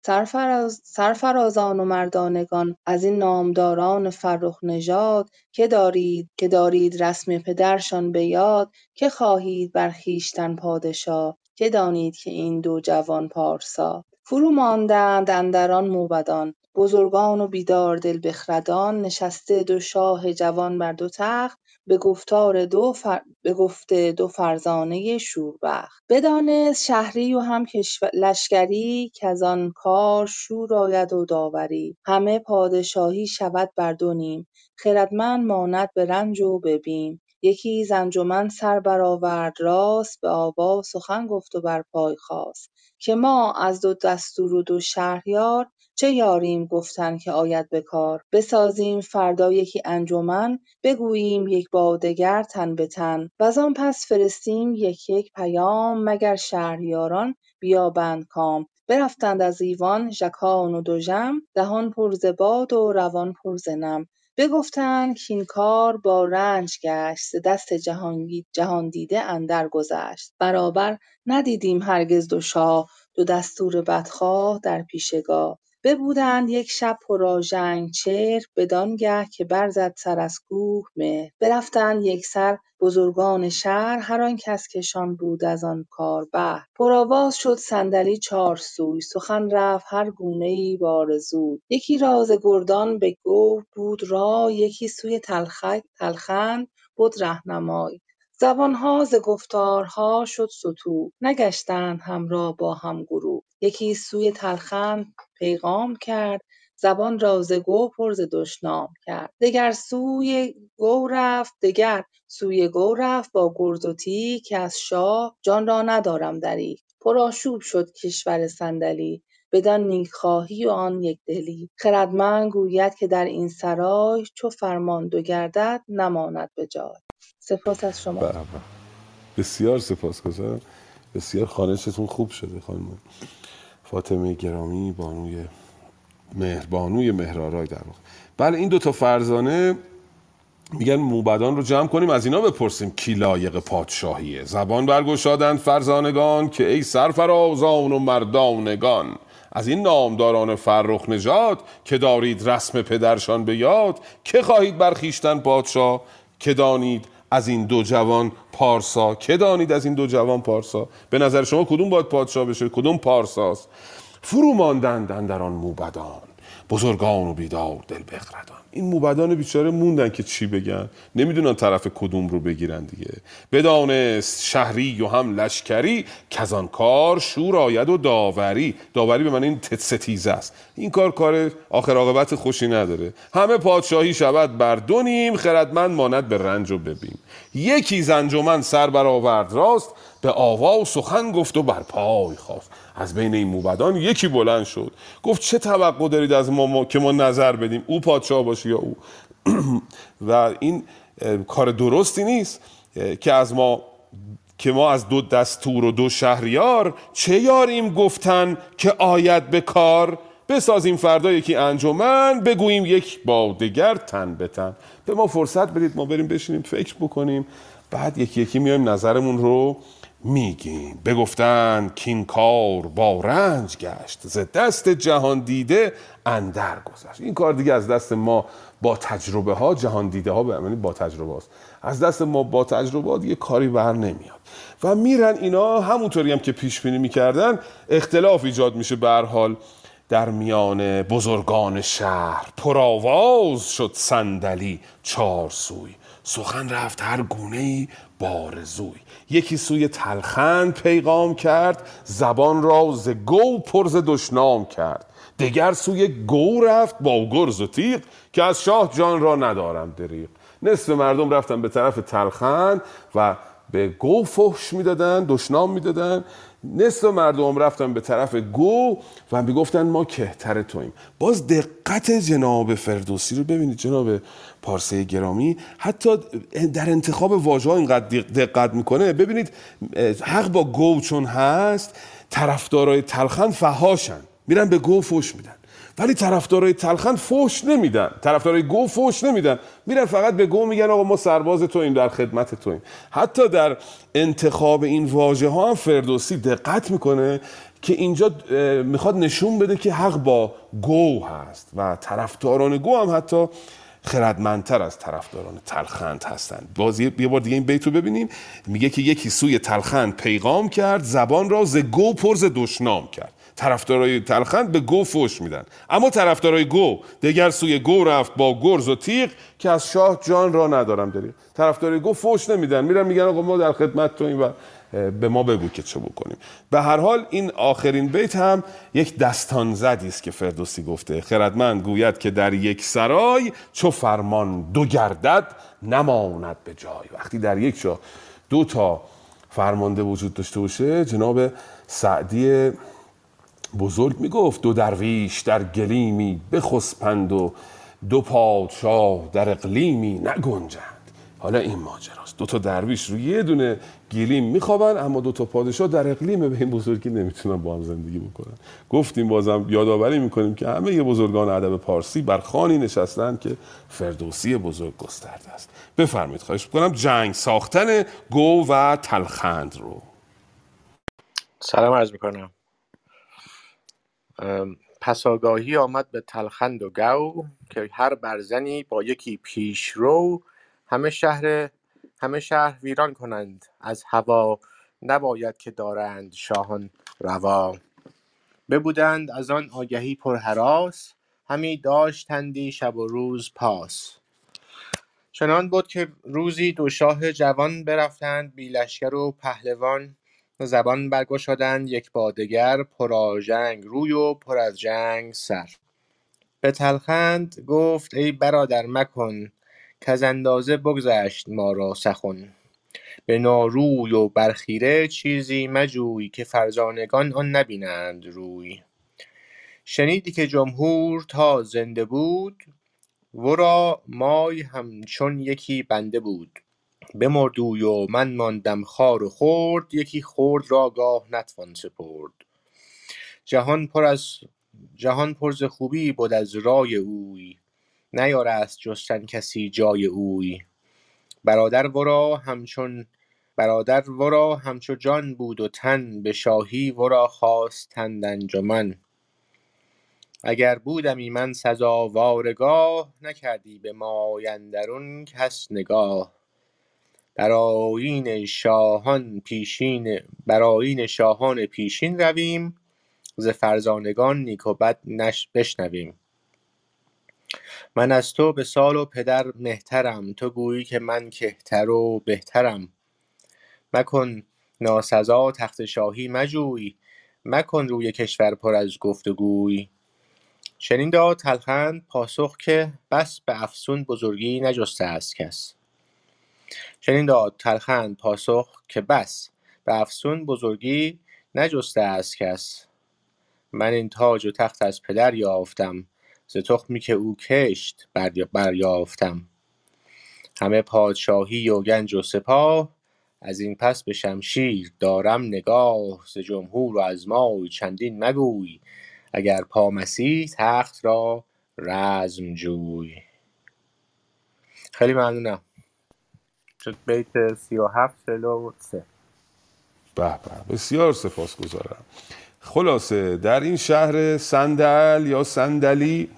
سرفرازان و مردانگان از این نامداران فرخ نژاد که دارید که دارید رسم پدرشان به یاد که خواهید بر خویشتن پادشاه که دانید که این دو جوان پارسا. فرو ماندند اندر آن موبدان. بزرگان و بیداردل بخردان نشسته دو شاه جوان بر دو تخت به گفتار دو به گفت دو فرزانه شوربخت. بدانست شهری و هم لشکری کز آن کار شور آید و داوری. همه پادشاهی شود بر دو نیم. خردمند ماند به رنج و به یکی ز انجمن سر برآورد راست به آواز سخن گفت و بر پای خاست. که ما از دو دستور و دو شهریار چه یاریم گفتن که آید به کار. بسازیم فردا یکی انجمن بگوییم یک با دگر تن به تن. وزان پس فرستیم یک یک پیام مگر شهریاران بیابند کام. برفتند از ایوان ژکان و دژم دهان پر ز باد و روان پر ز نم. بگفتند کاین کار با رنج گشت ز دست جهاندیده اندر گذشت. برابر ندیدیم هرگز دو شاه دو دستور بدخواه در پیشگاه ببودند یک شب پرآژنگ چهر بدانگه که برزد سر از کوه مهر. برفتند یکسر بزرگان شهر هر آن کس کشان بود از آن کار بهر پرآواز شد صندلی چار سوی سخن رفت هر گونه ای بآرزوی یکی را ز گردان به گو بود رای یکی سوی تلخند بد رهنمای. زبانها ز گفتارها شد ستوه نگشتند همراه با هم گروه. یکی سوی تلخند پیغام کرد زبان را ز گو پر دشنام کرد. دگر سوی گو رفت دگر سوی گو رفت با گرز و تیگ که از شاه جان را ندارم دریغ. پرآشوب شد کشور صندلی بدان نیکخواهی و آن یکدلی خردمند گوید که در این سرای چو فرمان دو گردد نماند به جای. سپاس از شما. بله. بسیار سپاسگزارم. بسیار خانشتون خوب شده خانم. فاطمه گرامی بانوی مهر بانوی مهرآرای در واقع. بله این دو تا فرزانه میگن موبدان رو جمع کنیم از اینا بپرسیم کی لایق پادشاهیه. زبان برگشادند فرزانگان که ای سرفرازان و مردانگان. از این نامداران فرخ نژاد که دارید رسم پدرشان به یاد که خواهید برخیشتن پادشاه که دانید از این دو جوان پارسا. که دانید از این دو جوان پارسا؟ به نظر شما کدوم باید پادشاه بشه؟ کدوم پارساست؟ فرو ماندند در آن موبدان. بزرگان و بیدار دل بخردان. این موبدان بیچاره موندن که چی بگن. نمی‌دونن طرف کدوم رو بگیرن دیگه. بدانست شهری و هم لشکری آن کار شور آید و داوری. داوری به من این ستیزه است. این کار کار آخر عاقبت خوشی نداره. همه پادشاهی شود بر دو نیم خردمند ماند به رنج و ببین یکی زنجمن سر برآورد راست به آوا و سخن گفت و بر پای خواست از بین این موبدان یکی بلند شد. گفت چه توقع دارید از ما, ما که ما نظر بدیم؟ او پادشاه باشه یا او؟ و این کار درستی نیست که از ما که ما از دو دستور و دو شهریار چه یاریم گفتن که آید به کار؟ بسازیم فردا یکی انجمن بگوییم یک با دگر تن به تن. به ما فرصت بدید ما بریم بشینیم فکر بکنیم. بعد یکی یکی میایم نظرمون رو میگیم بگفتن که این کار با رنج گشت ز دست جهان دیده اندر گذشت. این کار دیگه از دست ما با تجربه ها جهان دیده ها به معنی با تجربه هاست. از دست ما با تجربه ها دیگه کاری بر نمیاد. و میرن اینا همونطوری هم که پیش بینی می‌کردن اختلاف ایجاد میشه به حال. در میان بزرگان شهر پرآواز شد صندلی چار سوی سخن رفت هر گونه ای بارزوی یکی سوی تلخند پیغام کرد زبان را ز گو پر ز دشنام کرد. دگر سوی گو رفت با گرز و تیغ که از شاه جان را ندارم دریغ. نصف مردم رفتن به طرف تلخند و به گو فحش می‌دادن دشنام می‌دادن. نصف مردم رفتن به طرف گو و می‌گفتن ما کهتر تویم باز دقت جناب فردوسی رو ببینید جناب پارسه گرامی. حتی در انتخاب واژه ها اینقدر دقت می‌کنه. ببینید حق با گو چون هست طرفدارای تلخن فهاشن میرن به گو فوش میدن. ولی طرفدارای تلخن فوش نمیدن. طرفدارای گو فوش نمیدن. میرن فقط به گو میگن آقا ما سرباز تویم در خدمت تویم حتی در انتخاب این واژه ها هم فردوسی دقت می‌کنه که اینجا می‌خواد نشون بده که حق با گو هست و طرفداران گو هم حتی خردمندتر از طرفداران تلخند هستند باز یه بار دیگه این بیت رو ببینیم. میگه که یکی سوی تلخند پیغام کرد زبان را ز گو پرز دشنام کرد. طرفدارای تلخند به گو فوش میدن. اما طرفدارای گو دگر سوی گو رفت با گرز و تیغ که از شاه جان را ندارم داریم طرفدارای گو فوش نمیدن. میرن میگن آقا ما در خدمت تویم و به ما بگو که چه بکنیم. به هر حال این آخرین بیت هم یک دستان زدی است که فردوسی گفته. خردمند گوید که در یک سرای چو فرمان دو گردد نماند به جای. وقتی در یک جا دو تا فرمانده وجود داشته باشه جناب سعدی بزرگ می‌گفت دو درویش در گلیمی بخسپند و دو پادشاه در اقلیمی نگنجند. حالا این ماجراست. دو تا درویش روی یه دونه گلیم میخوابن اما دو تا پادشاه در اقلیم به این بزرگی نمی‌تونن با هم زندگی بکنن. گفتیم بازم یادآوری می‌کنیم که همه یه بزرگان ادب پارسی بر خانی نشستن که فردوسی بزرگ گسترده است. بفرمایید خواهش می‌کنم جنگ ساختن گو و تلخند رو. سلام عرض می‌کنم. پساگاهی آمد به تلخند و گو که هر برزنی با یکی پیشرو همه شهر همه شهر ویران کنند. از هوا نباید که دارند شاهان روا. ببودند از آن آگهی پر هراس همی داشتندی شب و روز پاس. چنان بود که روزی دو شاه جوان برفتند بی لشکر و پهلوان. زبان برگشادند یک با دگر پرآژنگ روی و پر از جنگ سر. به تلخند گفت ای برادر مکن کز اندازه بگذشت ما را سخن. به ناروی و برخیره چیزی مجوی که فرزانگان آن نبینند روی. شنیدی که جمهور تا زنده بود ورا مای همچون یکی بنده بود. بمرد و من ماندم خوار و خرد یکی خرد را گاه نتوان سپرد. جهان پر از جهان پر ز خوبی بد از رای اوی نیارست جستن کسی جای اوی. برادر ورا همچون برادر ورا همچو جان بود و تن به شاهی ورا خواستند انجمن. اگر بودمی من سزاوارگاه نکردی به مای کس نگاه. بر آیین شاهان پیشین بر آیین شاهان پیشین رویم. ز فرزانگان نیک و بد بشنویم. من از تو به سال و پدر مهترم تو گویی که من کهتر و بهترم. مکن ناسزا تخت شاهی مجوی مکن روی کشور پر از گفت و گوی چنین داد تلخند پاسخ که بس به افسون بزرگی نجسته است کس. چنین داد تلخند پاسخ که بس. به افسون بزرگی نجسته است کس. من این تاج و تخت از پدر یافتم. ز تخمی که او کشت بریافتم. همه پادشاهی و گنج و سپاه از این پس به شمشیر دارم نگاه. ز جمهور و از مای چندین مگوی اگر پامسی تخت را رزم جوی. خیلی ممنونم. شد بیت سی و هفت سلو سه. به به بسیار سپاسگزارم. خلاصه در این شهر صندل یا صندلی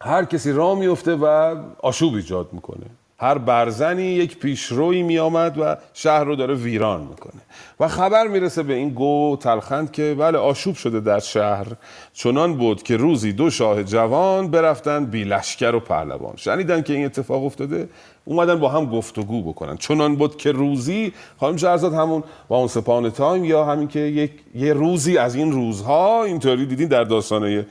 هر کسی راه میفته و آشوب ایجاد می‌کنه. هر برزنی یک پیشروی میآمد و شهر رو داره ویران می‌کنه. و خبر می‌رسه به این گو تلخند که بله آشوب شده در شهر. چنان بود که روزی دو شاه جوان برفتن بی لشکر و پهلوان. شنیدن که این اتفاق افتاده اومدن با هم گفتگو بکنن. چنان بود که روزی خانم شهرزاد همون با اون سپان تایم یا همین که یک یه روزی از این روزها اینطوری دیدین در داستانه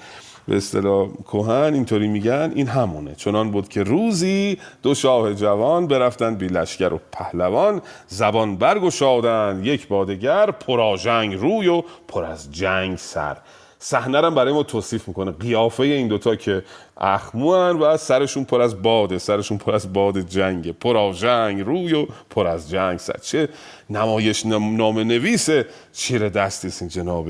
به اصطلاح کهن اینطوری میگن این همونه. چنان بود که روزی دو شاه جوان برفتن بی لشکر و پهلوان زبان برگشادن یک بادگر پراژنگ روی و پر از جنگ سر. صحنه رو برای ما توصیف می‌کنه. قیافه این دوتا که اخموان و سرشون پر از باده سرشون پر از باد جنگه پر جنگ روی و پر از جنگ سر. چه نمایش نام نویس چیر دستی این جناب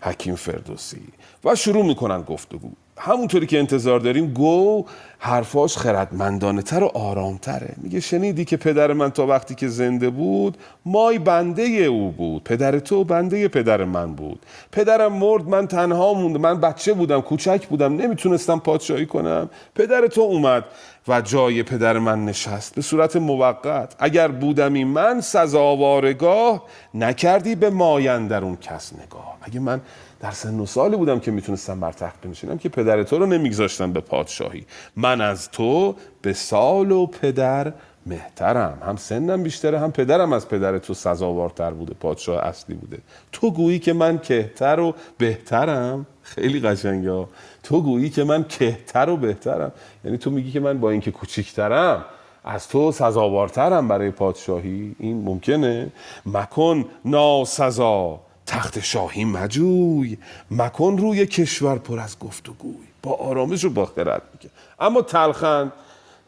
حکیم فردوسی. و شروع می‌کنن گفتگو همونطوری که انتظار داریم گو حرفاش خردمندانه تر و آرامتره. میگه شنیدی که پدر من تا وقتی که زنده بود مای بنده او بود. پدر تو بنده پدر من بود. پدرم مرد من تنها موندم من بچه بودم کوچک بودم نمی‌تونستم پادشاهی کنم. پدر تو اومد و جای پدر من نشست. به صورت موقت. اگر بودمی من سزاوارگاه نکردی به مایندرون کس نگاه. اگه من در سن و سالی بودم که می‌تونستم بر تخت بنشینم که پدر تو رو نمیگذاشتم به پادشاهی. من از تو به سال و پدر مهترم. هم سنم بیشتره هم پدرم از پدر تو سزاوارتر بوده پادشاه اصلی بوده. تو گویی که من کهتر و بهترم. خیلی قشنگه تو گویی که من کهتر و بهترم. یعنی تو میگی که من با اینکه کوچیکترم از تو سزاوارترم برای پادشاهی. این ممکنه. مکن ناسزا. تخت شاهی مجوی مکن روی کشور پر از گفت و گوی با آرامش و با خرد میگه. اما تلخند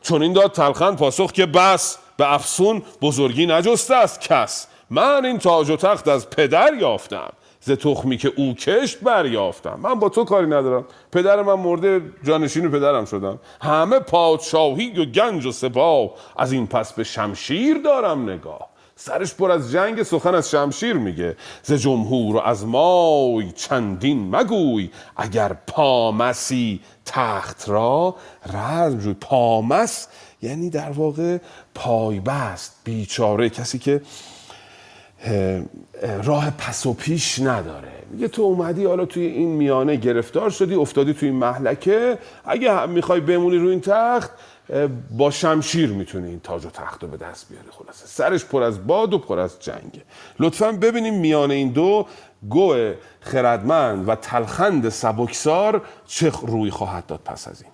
چون این داد تلخند پاسخ که بس به افسون بزرگی نجسته است کس. من این تاج و تخت از پدر یافتم. ز تخمی که او کشت بریافتم. من با تو کاری ندارم. پدر من مرده جانشین پدرم شدم. همه پادشاهی و گنج و سپاه. از این پس به شمشیر دارم نگاه. سرش پر از جنگ سخن از شمشیر میگه. ز جمهور و از مای چندین مگوی اگر پامسی تخت را رزم جوی پامس یعنی در واقع پایبست بیچاره کسی که راه پس و پیش نداره. میگه تو اومدی حالا توی این میانه گرفتار شدی افتادی توی این محلکه. اگه می‌خوای بمونی روی این تخت با شمشیر می‌تونی این تاج و تخت رو به دست بیاری. خلاصه سرش پر از باد و پر از جنگه. لطفا ببینیم میان این دو گوه خردمند و تلخند سبکسار چه روی خواهد داد پس از این.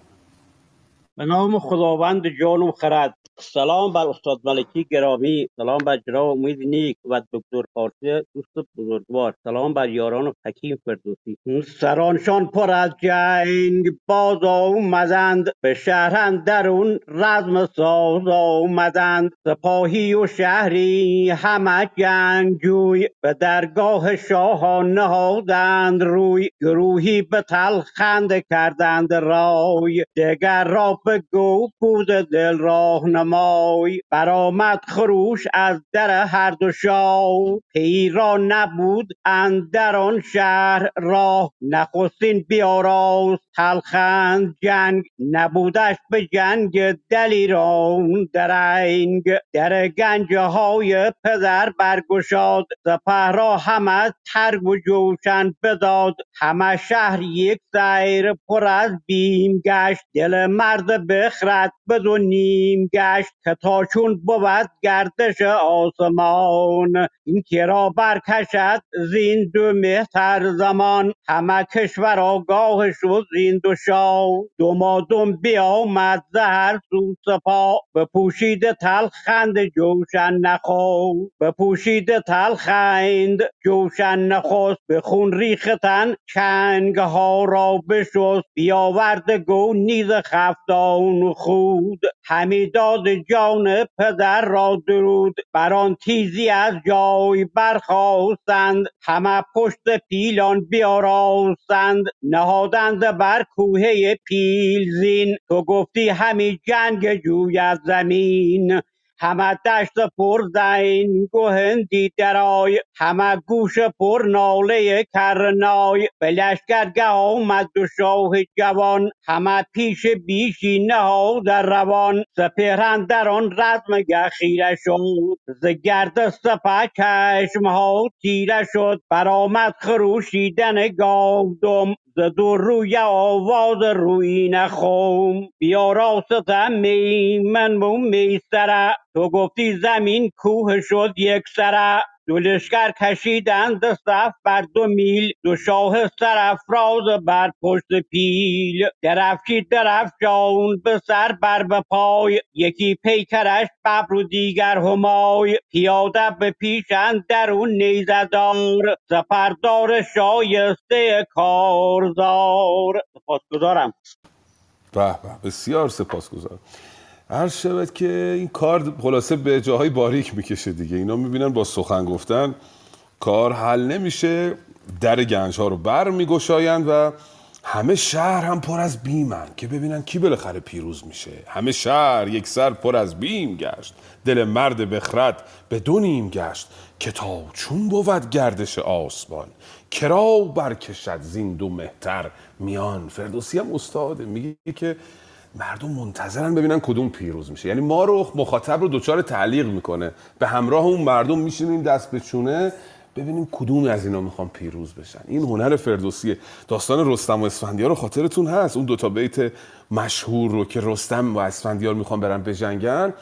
به نام خداوند جان و خرد. سلام بر استاد ملکی گرامی سلام بر جناب امید نیک و دکتر پارسی دوست بزرگوار سلام بر یاران و حکیم فردوسی سرانشان پر از جنگ باز آمدند به شهر درون رزم ساز آمدند سپاهی و شهری همه جنگجوی به درگاه شاهان نهادند روی گروهی به تلخند کردند رای دگر را به گو بود دل راهنمای برآمد خروش از در هر دو شاه را نبود اندر آن شهر راه. نخستین بیاراست تلخند جنگ. نبودش به جنگ دلیران. درنگ در گنجه های پدر برگشاد. سپه را همه ترگ و جوشن بداد. همه شهر یک سیر پر از بیم گشت. دل مرد بخرد به دو نیم گشت. که تا چون بود گردش آسمان این که را برکشد زین دو مهتر زمان. همه کشور آگاه شد زین دو شاه. دمادم بیامد ز هر سو سپاه بپوشیده تلخند جوشن نخو بپوشیده تلخند جوشن نخست به خون ریختن چنگ ها را بشست. بیاورده گو نیز خفتان خود. همی داد جان پدر را درود. بر آن تیزی از جای برخاستند. همه پشت پیلان بیاراستند. نهادند بر کوهه پیلزین. تو گفتی همی جنگ جوید زمین. همه دشت پر زین گهندی درای. همه گوش پر ناله کرنای. به لشکرگه آمد و شاه جوان. همه پیش بیشی نهاد روان. سپهرند در آن رزمگه خیره شد. ز گرد سپه چشم ها تیره شد. برآمد خروشیدن گاودم. ز دو روی آواز روی خم بیا راستم میمن و میسره. تو گفتی زمین کوه شد یک سره. دو لشکر کشیدند صف بر دو میل دو شاه سرافراز بر پشت پیل. درفشید درفشان به سر بر به پای یکی پیکرش ببر و دیگر همای. پیاده به پیش اندرون نیزدار سپردار شایسته کارزار. سپاسگزارم. به بسیار سپاسگزارم. عرض شود که این کار خلاصه به جاهای باریک می‌کشه دیگه. اینا می‌بینن با سخن گفتن. کار حل نمیشه در گنج ها رو بر میگشایند و همه شهر هم پر از بیمن که ببینن کی بالاخره پیروز میشه. همه شهر یک سر پر از بیم گشت. دل مرد بخرد به دو نیم گشت که تا چون بود گردش آسمان. کرا برکشد زین دو مهتر. میان فردوسی هم استاده. میگه که مردم منتظرن ببینن کدوم پیروز میشه. یعنی ما رو مخاطب رو دچار تعلیق می‌کنه. به همراه اون مردم میشینیم دست به چونه ببینیم کدوم از اینا می‌خوان پیروز بشن. این هنر فردوسیه داستان رستم و اسفندیار رو خاطرتون هست. اون دوتا بیت مشهور رو که رستم و اسفندیار می‌خوان برن بجنگن.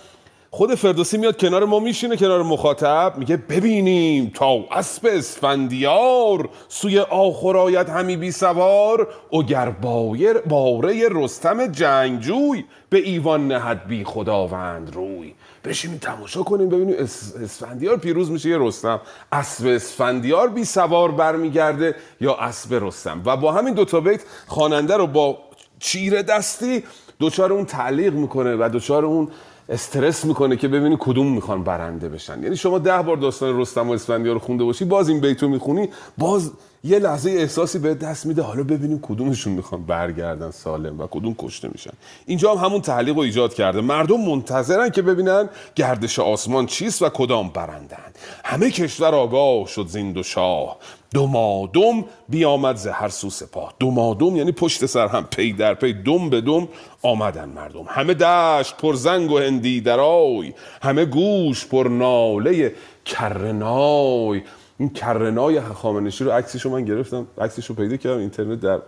خود فردوسی میاد کنار ما میشینه کنار مخاطب میگه ببینیم تا اسب اسفندیار سوی آخر آید همی بی سوار اگر بایر باره رستم جنگجوی به ایوان نهد بی خداوند روی. بشینیم تماشا کنیم ببینیم اس- اسفندیار پیروز میشه یه رستم؟ اسب اسفندیار بی سوار برمیگرده یا اسب رستم؟ و با همین دوتا بیت خواننده رو با چیره دستی دوچار اون تعلیق می‌کنه و دوچار اون استرس می‌کنه که ببینی کدوم می‌خوان برنده بشن. یعنی شما ده بار داستان رستم و اسفندیار رو خونده باشی باز این بیتو می‌خونی باز یه لحظه احساسی به دست میده. حالا ببینیم کدومشون می‌خوان برگردن سالم و کدوم کشته میشن. اینجا هم همون تعلیق رو ایجاد کرده. مردم منتظرن که ببینن گردش آسمان چیست و کدام برندن همه کشور آگاه شد زین دو شاه. دمادم بیامد ز هر سو سپاه. دمادم یعنی پشت سر هم پی در پی دم به دم آمدن مردم. همه دشت پر زنگ و هندی درای همه گوش پر ناله کرنای. این کرنای هخامنشی رو عکسش رو من گرفتم. عکسش رو پیدا کردم. اینترنت در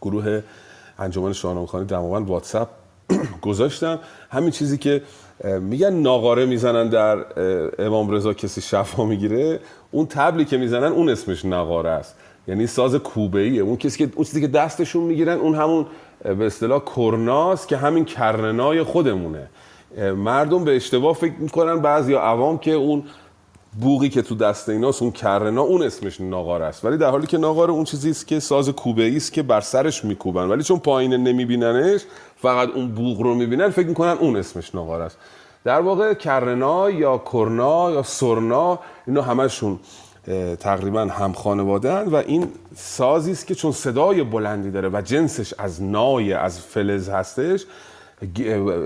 گروه انجمن شاهنامه خانی دماوند واتساپ گذاشتم. همین چیزی که میگن ناقاره می‌زنن در امام رضا کسی شفا می‌گیره اون تبلی که می‌زنن اون اسمش ناقاره است. یعنی ساز کوبه ایه اون کسی که اون چیزی که دستشون می‌گیرن اون همون به اصطلاح کرناس که همین کرنای خودمونه. مردم به اشتباه فکر می‌کنن. بعضی عوام که اون بوغی که تو دست ایناست اون کرنا اون اسمش ناقار است. ولی در حالی که ناقار اون چیزی است که ساز کوبه است که بر سرش میکوبن. ولی چون پایین نمیبیننش فقط اون بوغ رو می‌بینن فکر می‌کنن اون اسمش ناقار است. در واقع کرنا یا کرنا یا سرنا اینا همشون تقریبا هم خانواده و این سازی است که چون صدای بلندی داره و جنسش از نای از فلز هستش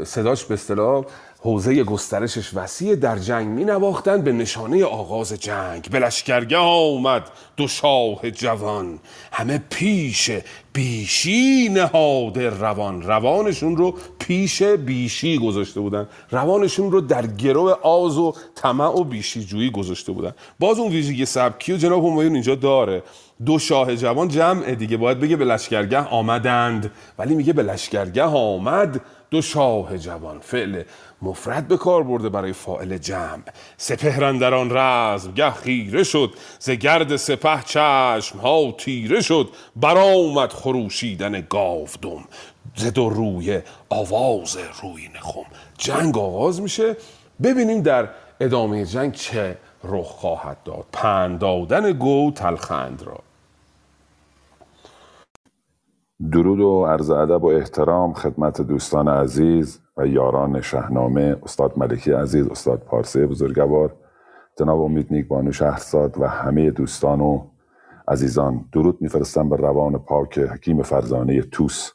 صداش به اصطلاح حوزه گسترشش وسیع در جنگ می نواختند به نشانه آغاز جنگ. به لشکرگه آمد دو شاه جوان. همه پیش بیشی نهاده روان. روانشون رو پیش بیشی گذاشته بودن. روانشون رو در گرو آز و طمع و بیشی جویی گذاشته بودن. باز اون ویژگی سبکی و جناب همایون اینجا داره؟ دو شاه جوان جمع دیگه. باید بگه به لشکرگه آمدند. ولی میگه به لشکرگه آمد دو شاه جوان. فعل مفرد به کار برده برای فائل جمع. سپهرن در آن رزم گه خیره شد ز گرد سپه چشم ها تیره شد برآمد خروشیدن گاودم. ز دو روی آواز روی نخم. جنگ آغاز میشه. ببینیم در ادامه جنگ چه رخ خواهد داد. پند دادن گو تلخند را. درود و عرض ادب و احترام خدمت دوستان عزیز و یاران شهنامه استاد ملکی عزیز استاد پارسه بزرگوار جناب امید نیک بانو شهرزاد و همه دوستان و عزیزان. درود میفرستم به روان پاک حکیم فرزانه توس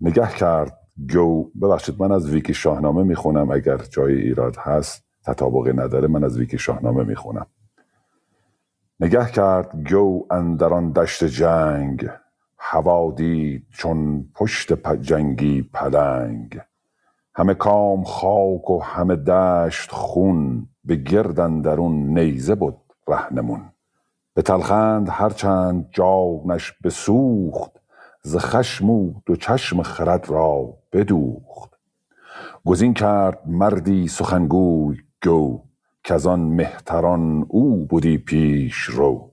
نگه کرد گو ببخشید من از ویکی شاهنامه می‌خونم. اگر جای ایراد هست تطابقی نداره من از ویکی شاهنامه می‌خونم. نگه کرد گو اندران دشت جنگ هوا دید چون پشت جنگی پلنگ. همه کام خاک و همه دشت خون به گردن درون نیزه بود رهنمون. به تلخند هرچند جانش بسوخت ز خشم دو چشم خرد را بدوخت. گزین کرد مردی سخنگوی گو که آن مهتران او بودی پیش رو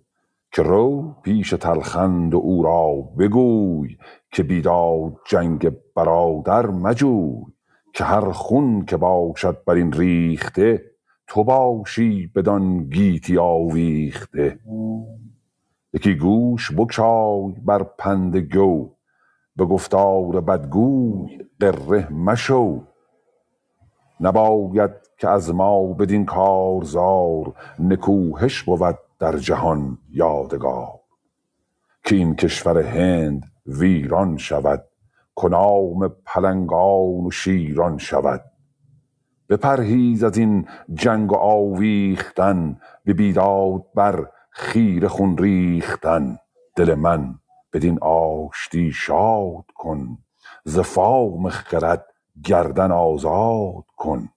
که رو پیش تلخند او را بگوی که بیداد جنگ برادر مجوی که هر خون که باشد بر این ریخته تو باشی بدان گیتی آویخته. یکی گوش بکشای بر پند گو به گفتار بدگوی قره مشو. نباید که از ما بدین کارزار نکوهش بود در جهان یادگار. که این کشور هند ویران شود کنام پلنگان و شیران شود. بپرهیز از این جنگ و آویختن به بیداد بر خیر خون ریختن. دل من بدین آشتی شاد کن ز فام خرد گردن آزاد کن.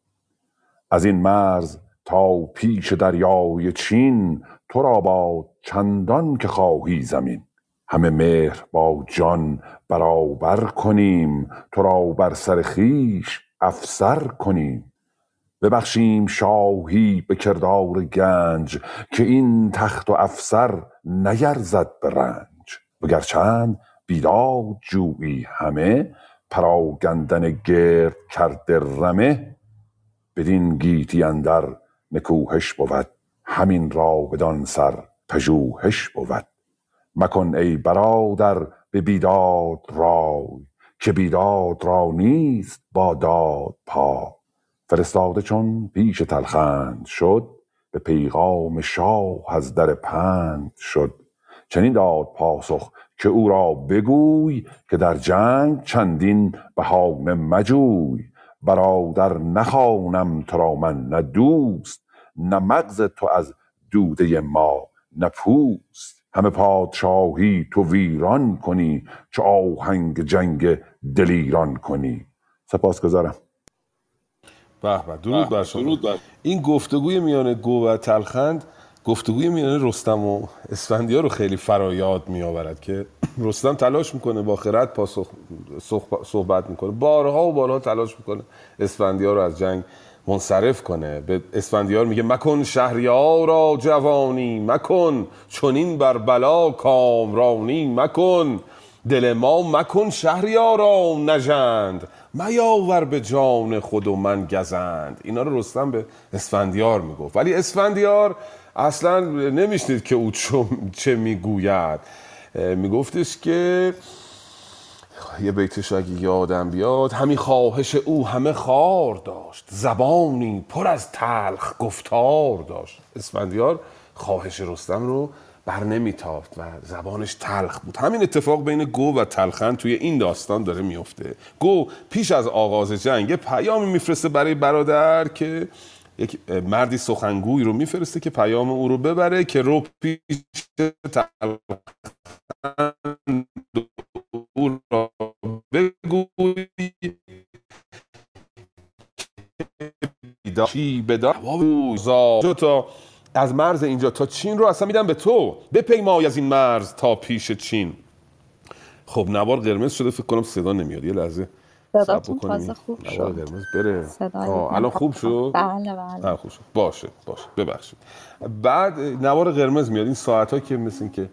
از این مرز تا پیش دریای چین تو را باد چندان که خواهی زمین. همه مهر با جان برابر کنیم تو را بر سر خویش افسر کنیم. ببخشیم شاهی به کردار گنج که این تخت و افسر نیرزد به رنج. وگر چند بیداد جویی همه پراگندن گرد کرده رمه بدین گیتی اندر نکوهش بود همین را بدان سر پژوهش بود. مکن ای برادر به بیداد رای که بیداد را نیست با داد پا. فرستاده چون پیش تلخند شد به پیغام شاه از در پند شد. چنین داد پاسخ که او را بگوی که در جنگ چندین بهانه مجوی. برادر نخوانم تو را من نه دوست نه مغز تو از دوده ما نه پوست. همه پادشاهی تو ویران کنی چه آهنگ جنگ دلیران کنی. سپاسگزارم. به به درود بر شما. این گفتگوی میان گو و تلخند گفتگوی میان رستم و اسفندیار رو خیلی فرایاد می آورد که رستم تلاش می‌کنه با خرد پاسخ صحبت می‌کنه. بارها و بارها تلاش می‌کنه اسفندیار رو از جنگ منصرف کنه. به اسفندیار میگه مکن شهریار را جوانی مکن چونین بر بلا کامرانی مکن دل ما مکن شهریارا نژند. میاور به جان خود و من گزند. اینا رو رستم به اسفندیار می‌گفت. ولی اسفندیار اصلا نمیشنید که او چه می‌گوید. میگفتش که یه بیتش اگه یادم بیاد همین خواهش او همه خار داشت زبانی پر از تلخ گفتار داشت. اسفندیار خواهش رستم رو بر نمیتافت و زبانش تلخ بود. همین اتفاق بین گو و تلخن توی این داستان داره میفته گو پیش از آغاز جنگ پیامی میفرسته برای برادر که یک مردی سخنگوی رو میفرسته که پیام او رو ببره که رو پیش او را بگوی چی بدار تا از مرز اینجا تا چین رو اصلا میدم به تو. بپیمای از این مرز تا پیش چین. خب نوار قرمز شده فکر کنم صدا نمیاد. یه لحظه. صداتون تازه خوب شد. قرمز بره. الان خوب شد؟ بله بله. خوب شد. باشه باشه. ببخشید. بعد نوار قرمز میاد. این ساعت ها که مثل این که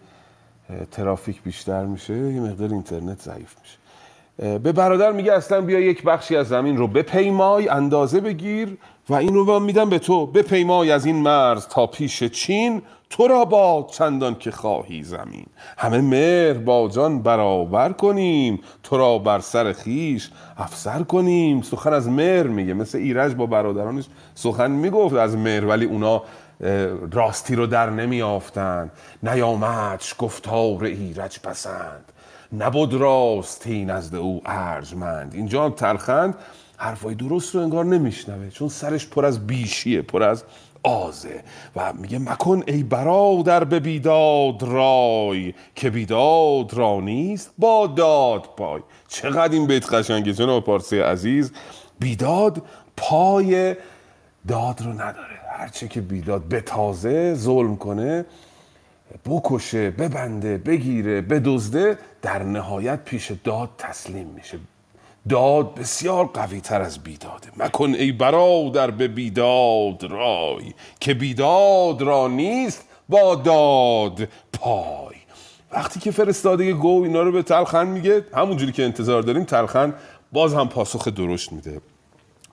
ترافیک بیشتر میشه یه مقدار اینترنت ضعیف میشه. به برادر میگه اصلا بیا یک بخشی از زمین رو بپیمای اندازه بگیر و این رو میدم به تو. بپیمای از این مرز تا پیش چین. تو را باد چندان که خواهی زمین. همه مهر با جان برابر کنیم تو را بر سر خیش افسر کنیم. سخن از مهر میگه مثل ایرج با برادرانش سخن می‌گفت از مهر ولی اونا راستی رو در نمیافتند. نیامدش گفتار ایرج پسند. نبود راستی نزد او ارجمند. اینجا هم تلخند حرفای درست رو انگار نمیشنوه چون سرش پر از بیشیه پر از آزه و میگه مکن ای برادر به بیداد رای که بیداد را نیست با داد پای. چقدر این بیت قشنگه جناب پارسی عزیز. بیداد پای داد رو نداره. هرچه که بیداد به تازه ظلم کنه بکشه ببنده بگیره بدزده در نهایت پیش داد تسلیم میشه. داد بسیار قوی تر از بیداده مکن ای برادر به بیداد رای که بیداد را نیست با داد پای. وقتی که فرستاده گو اینا رو به تلخن میگه همونجوری که انتظار داریم تلخن باز هم پاسخ درشت میده.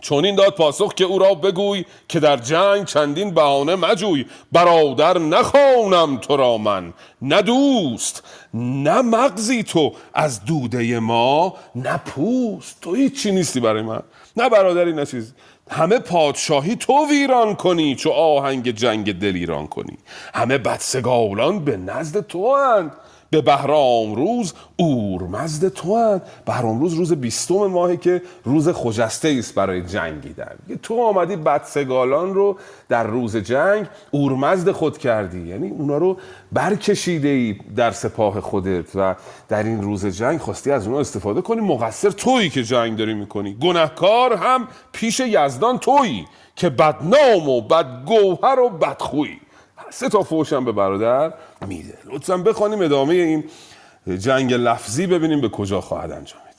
چون این داد پاسخ که او را بگوی که در جنگ چندین بهانه مجوی. برادر نخوانم تو را من نه دوست نه مغزی تو از دوده ما نه پوست. تو هیچی نیستی برای من. نه برادری نه چیز. همه پادشاهی تو ویران کنی چو آهنگ جنگ دلیران کنی. همه بدسگالان به نزد تو اند به بهرام روز اورمزد تو اند بهرام روز روز بیستم ماهه که روز خجسته است برای جنگیدن. تو آمدی بدسگالان رو در روز جنگ اورمزد خود کردی. یعنی اونا رو برکشیده ای در سپاه خودت و در این روز جنگ خواستی از اونا استفاده کنی. مقصر تویی که جنگ داری می‌کنی. گنهکار هم پیش یزدان تویی که بدنام و بدگوهر و بدخویی. سه تا فوشم به برادر میده. لطفا بخوانیم ادامه این جنگ لفظی ببینیم به کجا خواهد انجامید.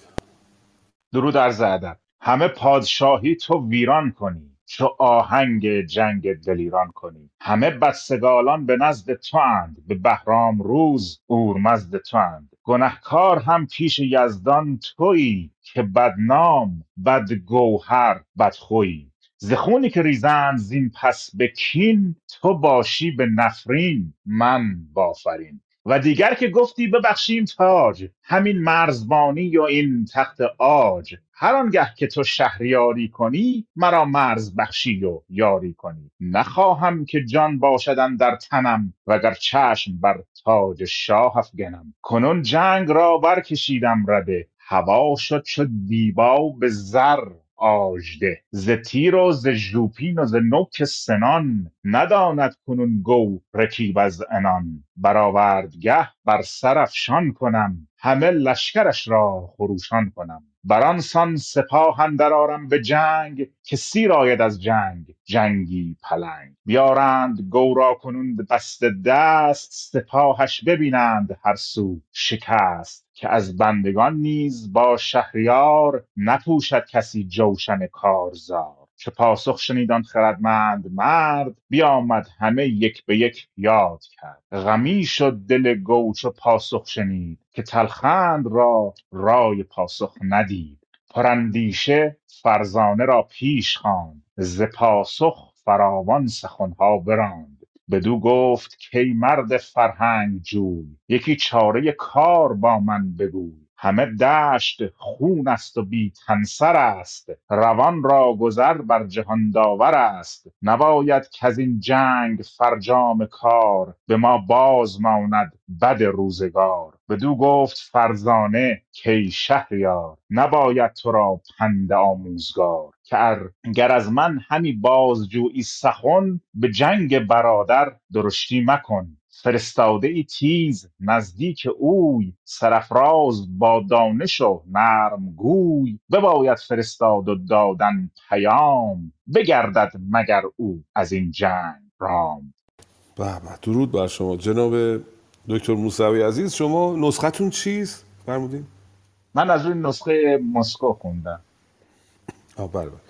درود عرض ادب. همه پادشاهی تو ویران کنی. چو آهنگ جنگ دلیران کنی. همه بدسگالان به نزد تو اند به بهرام روز اورمزد تو اند گنهکار هم پیش یزدان تویی که بدنام بدگوهر بدخویی. ز خونی که ریزند زین پس به کین تو باشی به نفرین من بافرین و دیگر که گفتی ببخشیم تاج همین مرزبانی و این تخت عاج. هر آنگه که تو شهریاری کنی مرا مرز بخشی و یاری کنی. نخواهم که جان باشد در تنم وگر چشم بر تاج شاه افگنم. کنون جنگ را برکشیدم رده هوا شد چو دیبا به زر. آژده. ز تیر و ز ژوپین و ز نوک سنان نداند کنون گو رکیب از عنان. برآوردگه بر سر افشان کنم همه لشکرش را خروشان کنم. بران سان سپاه اندر آرم به جنگ که سیر آید از جنگ جنگی پلنگ. بیارند گو را کنون بسته دست سپاهش ببینند هر سو شکست. که از بندگان نیز با شهریار نپوشد کسی جوشن کارزار. چو پاسخ شنیدان خردمند مرد بیامد همه یک به یک یاد کرد. غمی شد دل گو چو پاسخ شنید که تلخند را رای پاسخ ندید. پراندیشه فرزانه را پیش خواند. ز پاسخ فراوان سخنها براند. بدو گفت کای مرد فرهنگ جوی یکی چاره کار با من بگوی. همه دشت خون است و بی تنسر است. روان را گذر بر جهان داور است. نباید کز این جنگ فرجام کار. به ما باز ماند بد روزگار. بدو گفت فرزانه کای شهریار نباید تو را پند آموزگار. که گر از من همی بازجویی سخن به جنگ برادر درشتی مکن. فرستاده ای تیز نزدیک اوی سرافراز با دانش و نرم گوی. بباید فرستاد و دادن پیام بگردد مگر او از این جنگ رام. به به درود بر شما. جناب دکتر موسوی عزیز شما نسختون چیست؟ فرمودین. من از روی نسخه مسکو خوندم. آه بله بله.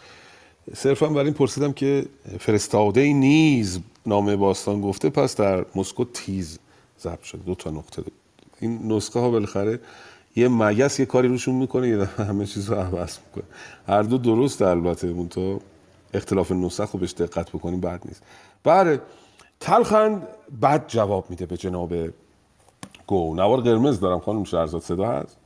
صرفا برای این پرسیدم که فرستاده نیز نامه باستان گفته پس در مسکو تیز ضبط شده. دو تا نقطه. ده. این نسخه ها بالاخره یه مگس یه کاری روشون می‌کنه یه همه چیز رو عوض می‌کنه. هر دو درست البته اون تو اختلاف نسخ رو بهش دقت بکنیم بد نیست. بله تلخند بد جواب میده به جناب گو. نوار قرمز دارم خانم شهرزاد صدا هست؟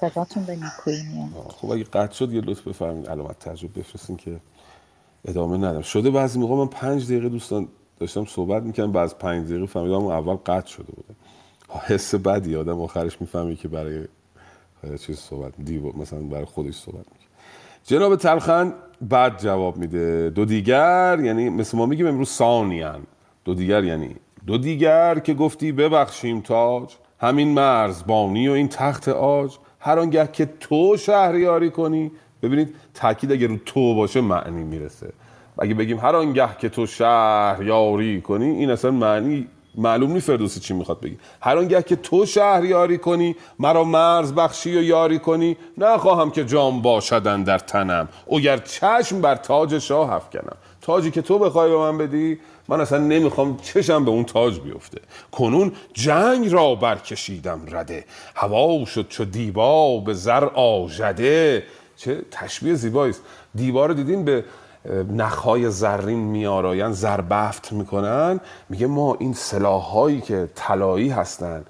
صداتون به نیکویی میاد. خب اگه قطع شد یه لطف بفرمایید علامت تعجب بفرستین که ادامه ندم. شده بعضی موقع من پنج دقیقه دوستان داشتم صحبت می‌کنم بعد پنج دقیقه فهمیدم اول قطع شده بوده. حس بدی آدم آخرش می‌فهمی که برای چیز صحبت دیو مثلا برای خودش صحبت می‌کنه. جناب تلخن بعد جواب میده. دو دیگر یعنی مثل ما میگیم امروز ثانیان دو دیگر یعنی دو دیگر که گفتی ببخشیم تاج همین مرز بانی و این تخت آج هر آنگه که تو شهریاری کنی. ببینید تاکید اگه رو تو باشه معنی می‌رسه. اگه بگیم هر آنگه که تو شهریاری کنی این اصلا معنی معلوم نیست فردوسی چی می‌خواد بگی هر آنگه که تو شهریاری کنی مرا مرز بخشی و یاری کنی نخواهم که جام باشدن در تنم. اگر چشم بر تاج شاه افکنم. تاجی که تو بخوای به من بدی من اصلا نمی‌خوام چشم به اون تاج بیفته. کنون جنگ را برکشیدم رده. هوا شد چو دیبا به زر آژده. چه تشبیه زیبایی است دیوار رو دیدین به نخهای زرین میآرایند زربفت می‌کنن. میگه ما این سلاحهایی که طلایی هستن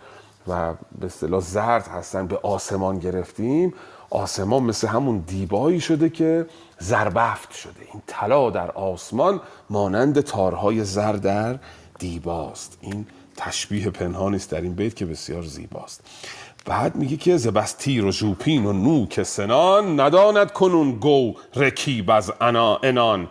و به اصطلاح زرد هستن به آسمان گرفتیم. آسمان مثل همون دیبایی شده که زربفت شده. این طلا در آسمان مانند تارهای زر در دیباست. این تشبیه پنهانی است در این بیت که بسیار زیباست. بعد میگه که زبست تیر و ژوپین و نوک سنان نداند کنون گو رکیب از انا انان.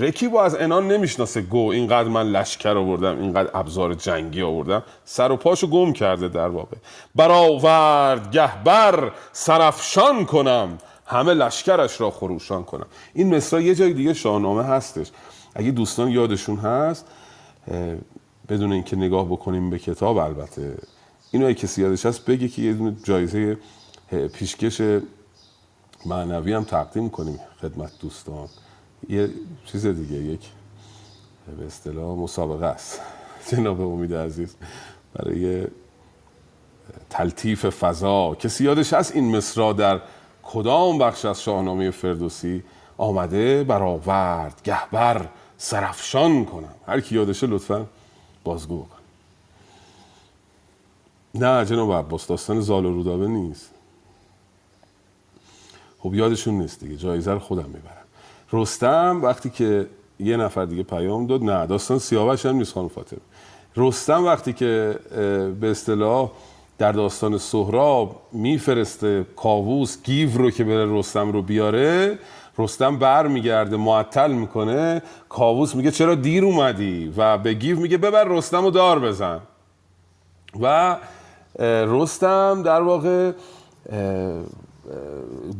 رکیب از انان نمی‌شناسه گو. اینقدر من لشکر آوردم اینقدر ابزار جنگی آوردم. سر و پاشو گم کرده در واقع. برآورد گهبر سرفشان کنم. همه لشکرش را خروشان کنم. این مصرا یه جای دیگه شاهنامه هستش. اگه دوستان یادشون هست بدون اینکه نگاه بکنیم به کتاب البته اینو کسی یادش هست بگه که یه دونه جایزه پیشکش معنوی هم تقدیم کنیم خدمت دوستان. یه چیز دیگه یک به اصطلاح مسابقه است. جناب امید عزیز برای تلطیف فضا. کسی یادش هست این مصرا در کدام بخش از شاهنامه فردوسی آمده برآورد گهبر سرفشان کنم؟ هر کی یادشه لطفا بازگو بکن. نه جناب عباس داستان زال و رودابه نیست. خب یادشون نیست دیگه جایزه رو خودم می‌برم. رستم وقتی که یه نفر دیگه پیام داد نه داستان سیاوش هم نیست خانم فاطمه. رستم وقتی که به اصطلاح در داستان سهراب میفرسته کاووس گیو رو که بره رستم رو بیاره رستم بر میگرده معطل می‌کنه. کاووس میگه چرا دیر اومدی؟ و به گیو میگه ببر رستم رو دار بزن. و رستم در واقع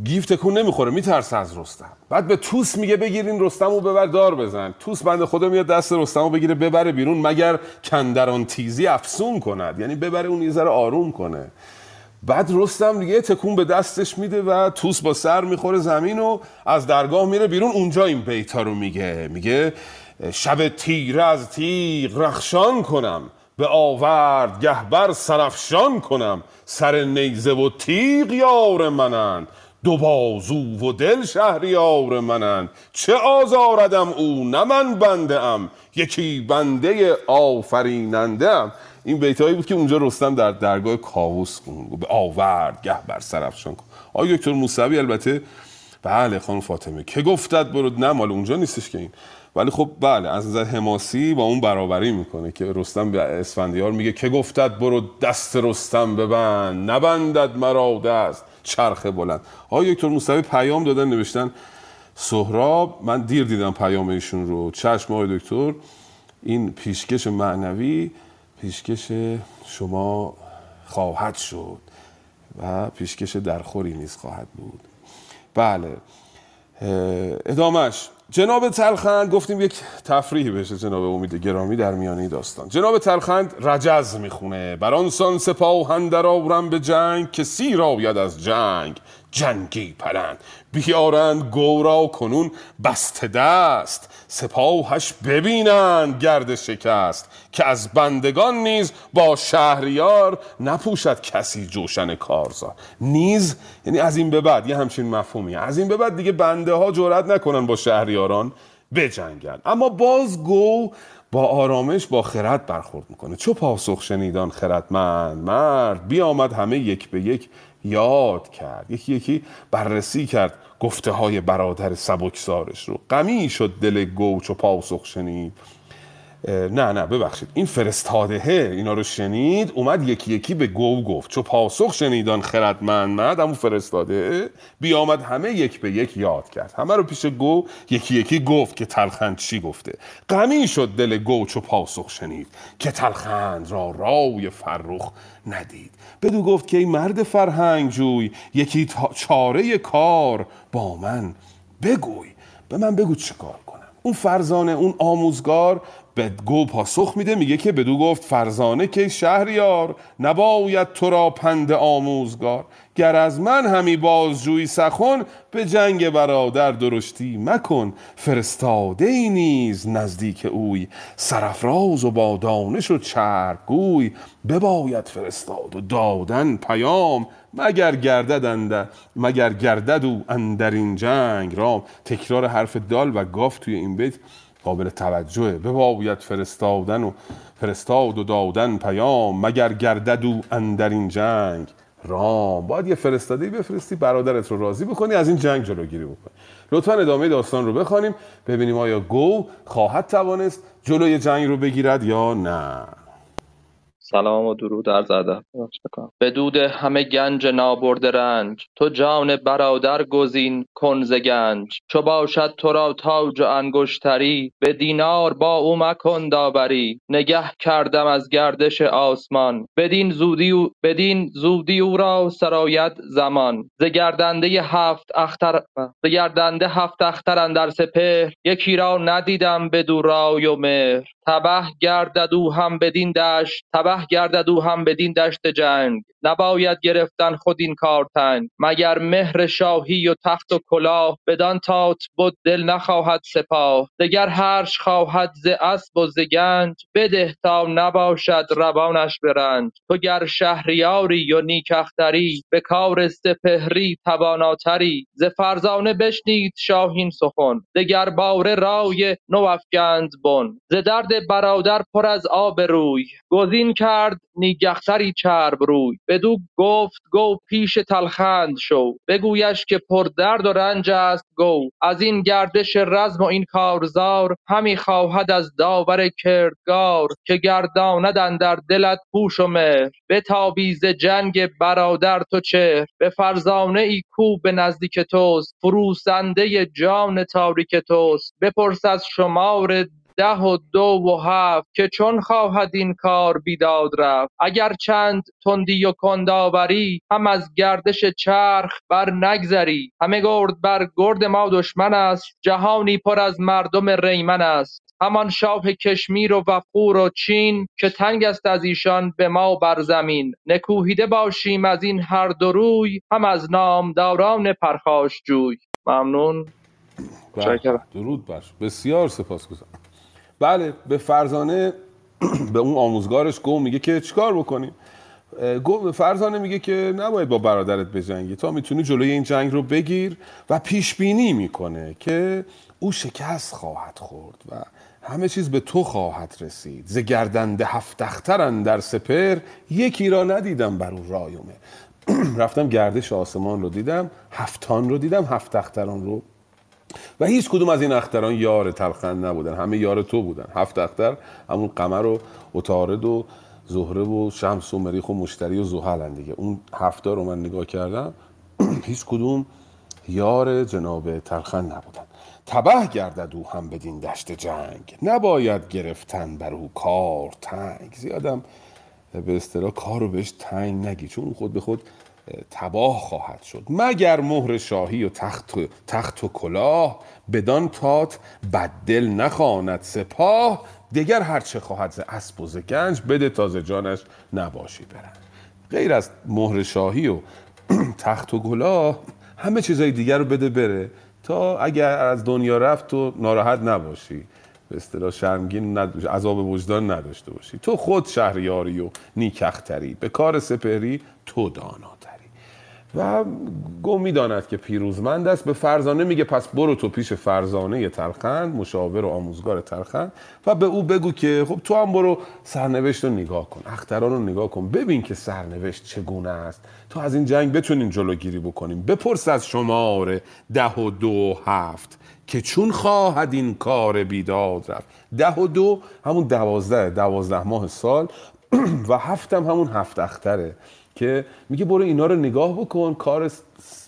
گیو تکون نمی‌خوره میترسه از رستم. بعد به توس میگه بگیرین رستم رو ببر دار بزن. توس بنده خدا میاد دست رستم رو بگیره ببره بیرون مگر کندران تیزی افسون کند. یعنی ببره اون یه آروم کنه. بعد رستم دیگه تکون به دستش میده و توس با سر می‌خوره زمین و از درگاه میره بیرون. اونجا این بیتا رو میگه. میگه شب تیره از تیغ رخشان کنم. به آورد گهبر سرفشان کنم سر نیزه و تیغ یار منن دو بازو و دل شهریار منن چه آزاردم او نه من بنده ام یکی بنده آفریننده ام این بیتایی بود که اونجا رستم در درگاه کاووس خوند به آورد گه بر سرفشان کن. آقای دکتر موسوی البته بله خانم فاطمه که گفتد برو نه مال اونجا نیستش که این. ولی خب بله از نظر حماسی با اون برابری می‌کنه که رستم به اسفندیار میگه که گفتد برو دست رستم ببند نبندد مرا دست. چرخ بلند. آقای دکتر موسوی پیام دادن نوشتن سهراب من دیر دیدم پیام ایشون رو. چشم آقای دکتر این پیشکش معنوی پیشکش شما خواهد شد و پیشکش درخوری نیز خواهد بود. بله ادامش جناب تلخند گفتیم یک تفریحی بشه جناب امید گرامی در میانه داستان. جناب تلخند رجز می‌خونه. بر آنسان سپاهن در آورم به جنگ که سیر آید از جنگ. جنگی پلند بیارند گورا کنون بست دست. سپاهش ببینند گرد شکست. که از بندگان نیز با شهریار نپوشد کسی جوشن کارزار. نیز یعنی از این به بعد یه همچین مفهومی. از این به بعد دیگه بنده ها جرأت نکنن با شهریاران بجنگن. اما باز گو با آرامش با خرد برخورد می‌کنه. چو پاسخ شنیدان خردمند مرد بیامد همه یک به یک یاد کرد. یکی یکی بررسی کرد گفته های برادر سبکسارش رو. غمی شد دل گوچ و پاسخ شنید. نه نه ببخشید. این فرستاده اینا رو شنید اومد یکی یکی به گو گفت. چو پاسخ شنیدان خردمند مرد همون فرستاده بیامد همه یک به یک یاد کرد. همه رو پیش گو یکی یکی گفت که تلخند چی گفته. غمی شد دل گو چو پاسخ شنید که تلخند را رای فرخ ندید. بدو گفت که ای مرد فرهنگ جوی یکی چاره کار با من بگوی. به من بگو چه کار کنم. اون فرزانه اون آموزگار به گو پاسخ میده میگه که بدو گفت فرزانه که شهریار نباید تو را پند آموزگار. گر از من همی بازجوی سخن به جنگ برادر درشتی مکن. فرستاده ای نیز نزدیک اوی سرفراز و با دانش و چرگوی بباید فرستاد و دادن پیام مگر گردد مگر گردد او اندر این جنگ رام. تکرار حرف دال و گاف توی این بیت قابل توجهه. بباید فرستادن و فرستاد و دادن پیام مگر گردد او اندر این جنگ رام؟ باید یه فرستاده بفرستی برادرت رو راضی بکنی از این جنگ جلوگیری بکنی. لطفا ادامه داستان رو بخوانیم ببینیم آیا گو خواهد توانست جلوی جنگ رو بگیرد یا نه. سلام و درود عرض به دود همه گنج نابرده رنج تو جان برادر گزین کن ز گنج. چو باشد تو را تاج و انگشتری به دینار با او مکن داوری. نگه کردم از گردش آسمان بدین زودی او بدین زودی او را سرایت زمان. ز گردنده هفت اختر ز گردنده هفت اختر اندر سپهر یکی را ندیدم بدو رای و مهر. تبه گردد او هم بدین دشت تبه گردد او هم بدین دشت جنگ. نباید گرفتن خود این کار تنگ. مگر مهر شاهی و تخت و کلاه بدان تات بد دل نخواهد سپاه. دگر هرچ خواهد ز اسب و ز گنج بده تا نباشد روانش به رنج. تو گر شهریاری و نیک اختری به کار سپهری تواناتری. ز فرزانه بشنید شاهین سخن دگر باره رای نو افگند بن. ز درد برادر پر از آب روی. گزین کرد نیک چرب روی. بدو گفت گو پیش تلخند شو. بگویش که پر درد و رنج است گو. از این گردش رزم و این کارزار همی خواهد از داور کردگار که گرداند اندر دلت هوش و مهر. بتابی ز جنگ برادر تو چهر. به فرزانه ای کو به نزدیک توست. فروسنده جان تاریک توست. بپرس از شمار ده و دو و هفت که چون خواهد این کار بیداد رفت. اگر چند تندی و کندآوری هم از گردش چرخ بر نگذری. همه گرد بر گرد ما دشمن است جهانی پر از مردم ریمن است. همان شاه کشمیر و وقور و چین که تنگ است از ایشان به ما بر زمین. نکوهیده باشیم از این هر دو روی هم از نامداران پرخاشجوی ممنون. بله. درود بر بسیار سپاسگزارم. بله به فرزانه به اون آموزگارش گو میگه که چیکار بکنیم؟ گو فرزانه میگه که نباید با برادرت بجنگی تا می‌تونی جلوی این جنگ رو بگیر و پیش بینی می‌کنه که او شکست خواهد خورد و همه چیز به تو خواهد رسید. ز گردنده هفت اخترن در سپر یکی را ندیدم بر او رایومه رفتم گردش آسمان رو دیدم هفتان رو دیدم هفت اختران رو و هیچ کدوم از این اختران یار تلخند نبودن. همه یار تو بودن. هفت اختر همون قمر و اتارد و زهره و شمس و مریخ و مشتری و زحل دیگه. اون هفته رو من نگاه کردم هیچ کدوم یار جناب تلخند نبودن. تبه گردد او هم بدین دشت جنگ. نباید گرفتن بر او کار تنگ. زیادم به اصطلاح کار رو بهش تنگ نگی. چون خود به خود تباه خواهد شد. مگر مهر شاهی و تخت و, تخت و کلاه بدان تات بددل نخواند سپاه؟ دیگر هرچه خواهد ز اسب و ز گنج بده تازه جانش نباشی برن غیر از مهر شاهی و تخت و کلاه همه چیزای دیگر رو بده بره تا اگر از دنیا رفت تو ناراحت نباشی. به اصطلاح شرمگین نداشت عذاب وجدان نداشته باشی. تو خود شهریاری و نیکختری به کار سپهری تو داناتری و گم می‌داند که پیروزمند است. به فرزانه میگه پس برو تو پیش فرزانه ترخند مشاور و آموزگار ترخند و به او بگو که خب تو هم برو سرنوشت رو نگاه کن اختران رو نگاه کن ببین که سرنوشت چگونه است. تو از این جنگ بتونین جلوگیری بکنیم بپرس از شماره ده و دو هفت که چون خواهد این کار بیداد رفت. ده و دو همون دوازده دوازده ماه سال و هفتم همون هفت اختره. که میگه برو اینا رو نگاه بکن کار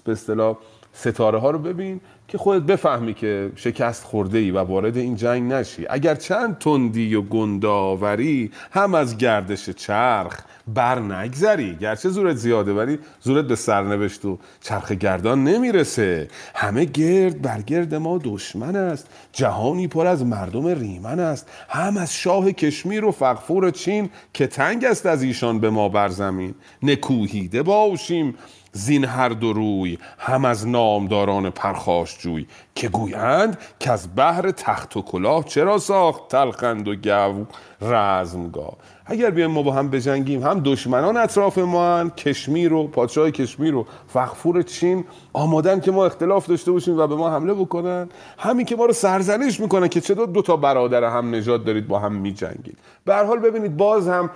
به اصطلاح ستاره ها رو ببین که خودت بفهمی که شکست خورده ای و وارد این جنگ نشی. اگر چند تندی و گنداوری هم از گردش چرخ بر نگذری. گرچه زورت زیاده ولی زورت به سرنوشت و چرخ گردان نمی‌رسه. همه گرد بر گرد ما دشمن است. جهانی پر از مردم ریمن است. هم از شاه کشمیر و فقفور چین که تنگ است از ایشان به ما بر زمین. نکوهیده باشیم. زین هر دو روی هم از نامداران پرخاش جوی که گویند که از بحر تخت و کلاه چرا ساخت تلخند و گو رزمگاه. اگر بیایم ما با هم بجنگیم هم دشمنان اطراف ما هن کشمیر و پادشاه کشمیر و فخفور چین آمادن که ما اختلاف داشته باشیم و به ما حمله بکنن. همین که ما رو سرزنش می‌کنن که چطور دو تا برادر هم نجات دارید با هم میجنگید. به هر حال ببینید باز هم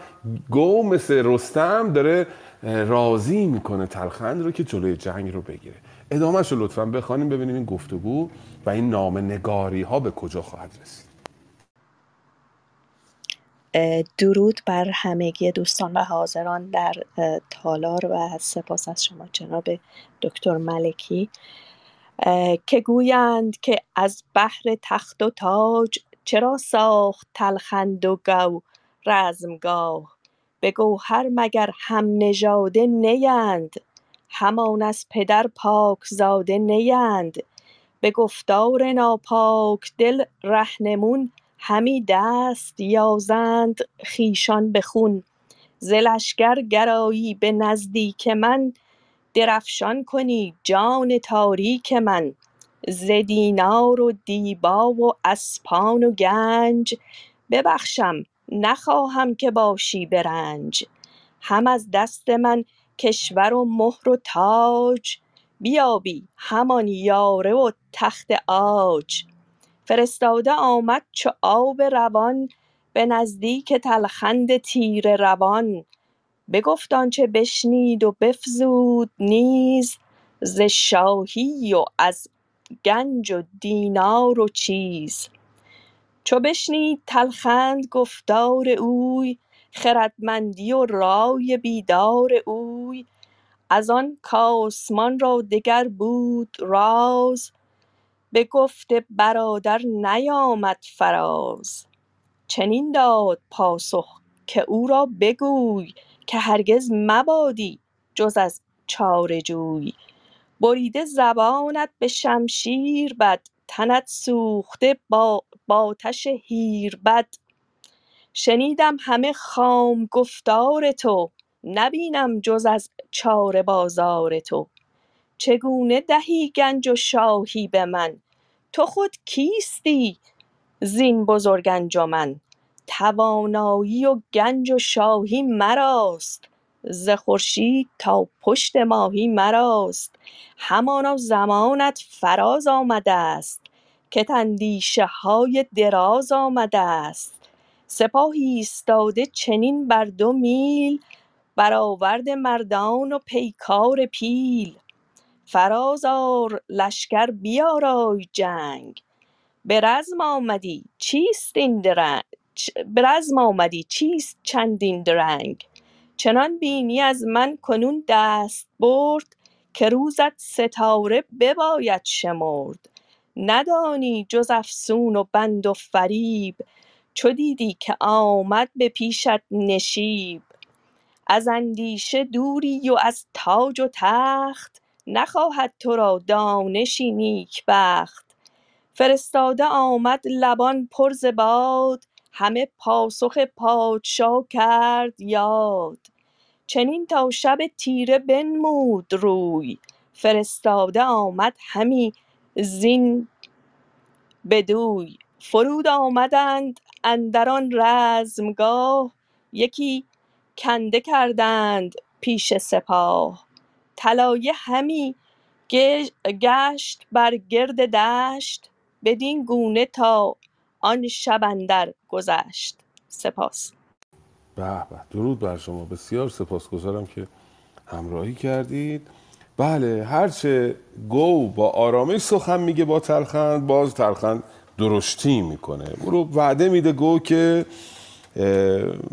گو مثل رستم داره راضی می‌کنه تلخند رو که جلوی جنگ رو بگیره. ادامهش رو لطفا بخوانیم ببینیم این گفتگو و این نام نگاری ها به کجا خواهد رسید. درود بر همگی دوستان و حاضران در تالار و سپاس از شما جناب دکتر ملکی. که گویند که از بحر تخت و تاج چرا ساخت تلخند و گو رزمگاه به گوهر مگر هم نژاده نیند؟ همان از پدر پاکزاده نیند. به گفتار ناپاک دل رهنمون همی دست یازند خویشان به خون. ز لشکر گرایی به نزدیک من درفشان کنی جان تاریک من. ز دینار و دیبا و اسپان و گنج ببخشم نخواهم که باشی به هم از دست من کشور و مهر و تاج. بیابی همان یاره و تخت عاج. فرستاده آمد چو آب روان به نزدیک تلخند تیره روان. بگفت آنچه بشنید و بفزود نیز ز شاهی و از گنج و دینار و چیز. چو بشنید تلخند گفتار اوی خردمندی و رای بیدار اوی. از آن کآسمان را دگر بود راز به گفت برادر نیامد فراز. چنین داد پاسخ که او را بگوی که هرگز مبادی جز از چاره جوی. بریده زبانت به شمشیر بد تنت سوخته با آتش هیربد. شنیدم همه خام گفتار تو نبینم جز از چاره بازار تو. چگونه دهی گنج و شاهی به من؟ تو خود کیستی زین بزرگ انجمن؟ توانایی و گنج و شاهی مراست. ز خورشید تا پشت ماهی مراست. همانا زمانت فراز آمدست کت اندیشه های دراز آمدست سپاهی ایستاده چنین بر دو میل برآورد مردان و پیکار پیل. فراز آر لشکر بیارای جنگ. به رزم آمدی چیست این درنگ؟ به رزم آمدی چیست چندین درنگ؟ چنان بینی از من کنون دستبرد که روزت ستاره بباید شمرد. ندانی جز افسون و بند و فریب چو دیدی که آمد به پیشت نشیب. از اندیشه دوری و از تاج و تخت نخواهد تو را دانشی نیکبخت فرستاده آمد لبان پر ز باد همه پاسخ پادشا کرد یاد. چنین تا شب تیره بنمود روی فرستاده آمد همی زین بدوی. فرود آمدند اندر آن رزمگاه یکی کنده کردند پیش سپاه. طلایه همی گشت بر گرد دشت بدین گونه تا آن شب اندر گذشت. سپاس. به به درود بر شما. بسیار سپاسگزارم که همراهی کردید. بله هرچه گو با آرامش سخن میگه با تلخند باز تلخند درشتی می‌کنه. او رو وعده میده گو که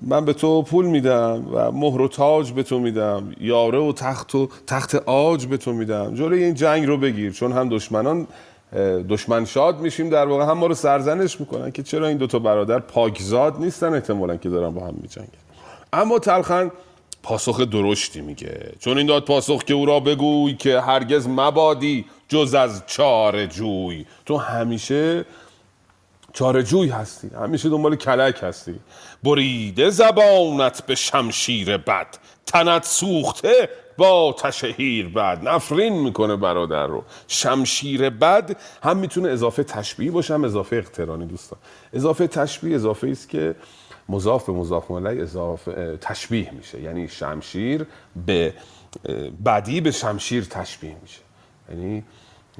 من به تو پول میدم و مهر و تاج به تو میدم یاره و تخت و تخت آج به تو میدم. جلوی این جنگ رو بگیر. چون هم دشمنان دشمن شاد میشیم در واقع هم ما رو سرزنش می‌کنن که چرا این دوتا برادر پاکزاد نیستن احتمالا که دارن با هم میجنگن. اما تلخن پاسخ درشتی میگه. چون این داد پاسخ که او را بگوی که هرگز مبادی جز از چار جوی. تو همیشه چارجوی هستی. همیشه دنبال کلک هستی. بریده زبانت به شمشیر بد. تنت سوخته با تشهیر بد. نفرین می‌کنه برادر رو. شمشیر بد هم می‌تونه اضافه تشبیه باشه هم اضافه اقترانی دوستان. اضافه تشبیه اضافه است که مضاف به مضاف الیه اضافه تشبیه میشه. یعنی شمشیر به بدی به شمشیر تشبیه میشه. یعنی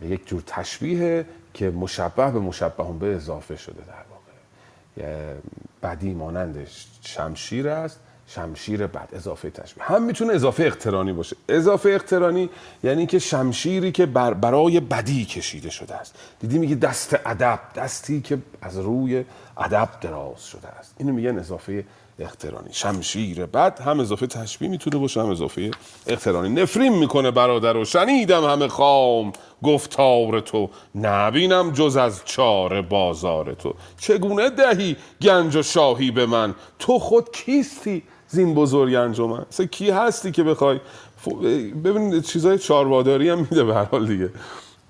یک جور تشبیه که مشبه به مشبه به اضافه شده در واقع. بدی مانند شمشیر است. شمشیر بد. اضافه تشبیه. هم می‌تونه اضافه اقترانی باشه. اضافه اقترانی یعنی که شمشیری که بر برای بدی کشیده شده است. دیدی میگه دست ادب دستی که از روی ادب دراز شده است. اینو میگن اضافه اقترانی. شمشیر بد هم اضافه تشبیه می‌تونه باشه هم اضافه اقترانی. نفرین می‌کنه برادر و شنیدم همه خام. گفتار تو نبینم جز از چار بازار تو. چگونه دهی گنج و شاهی به من؟ تو خود کیستی؟ زین بزرگ انجمن کی هستی که بخوای؟ ببینید چیزای چارواداری هم میده به حال دیگه.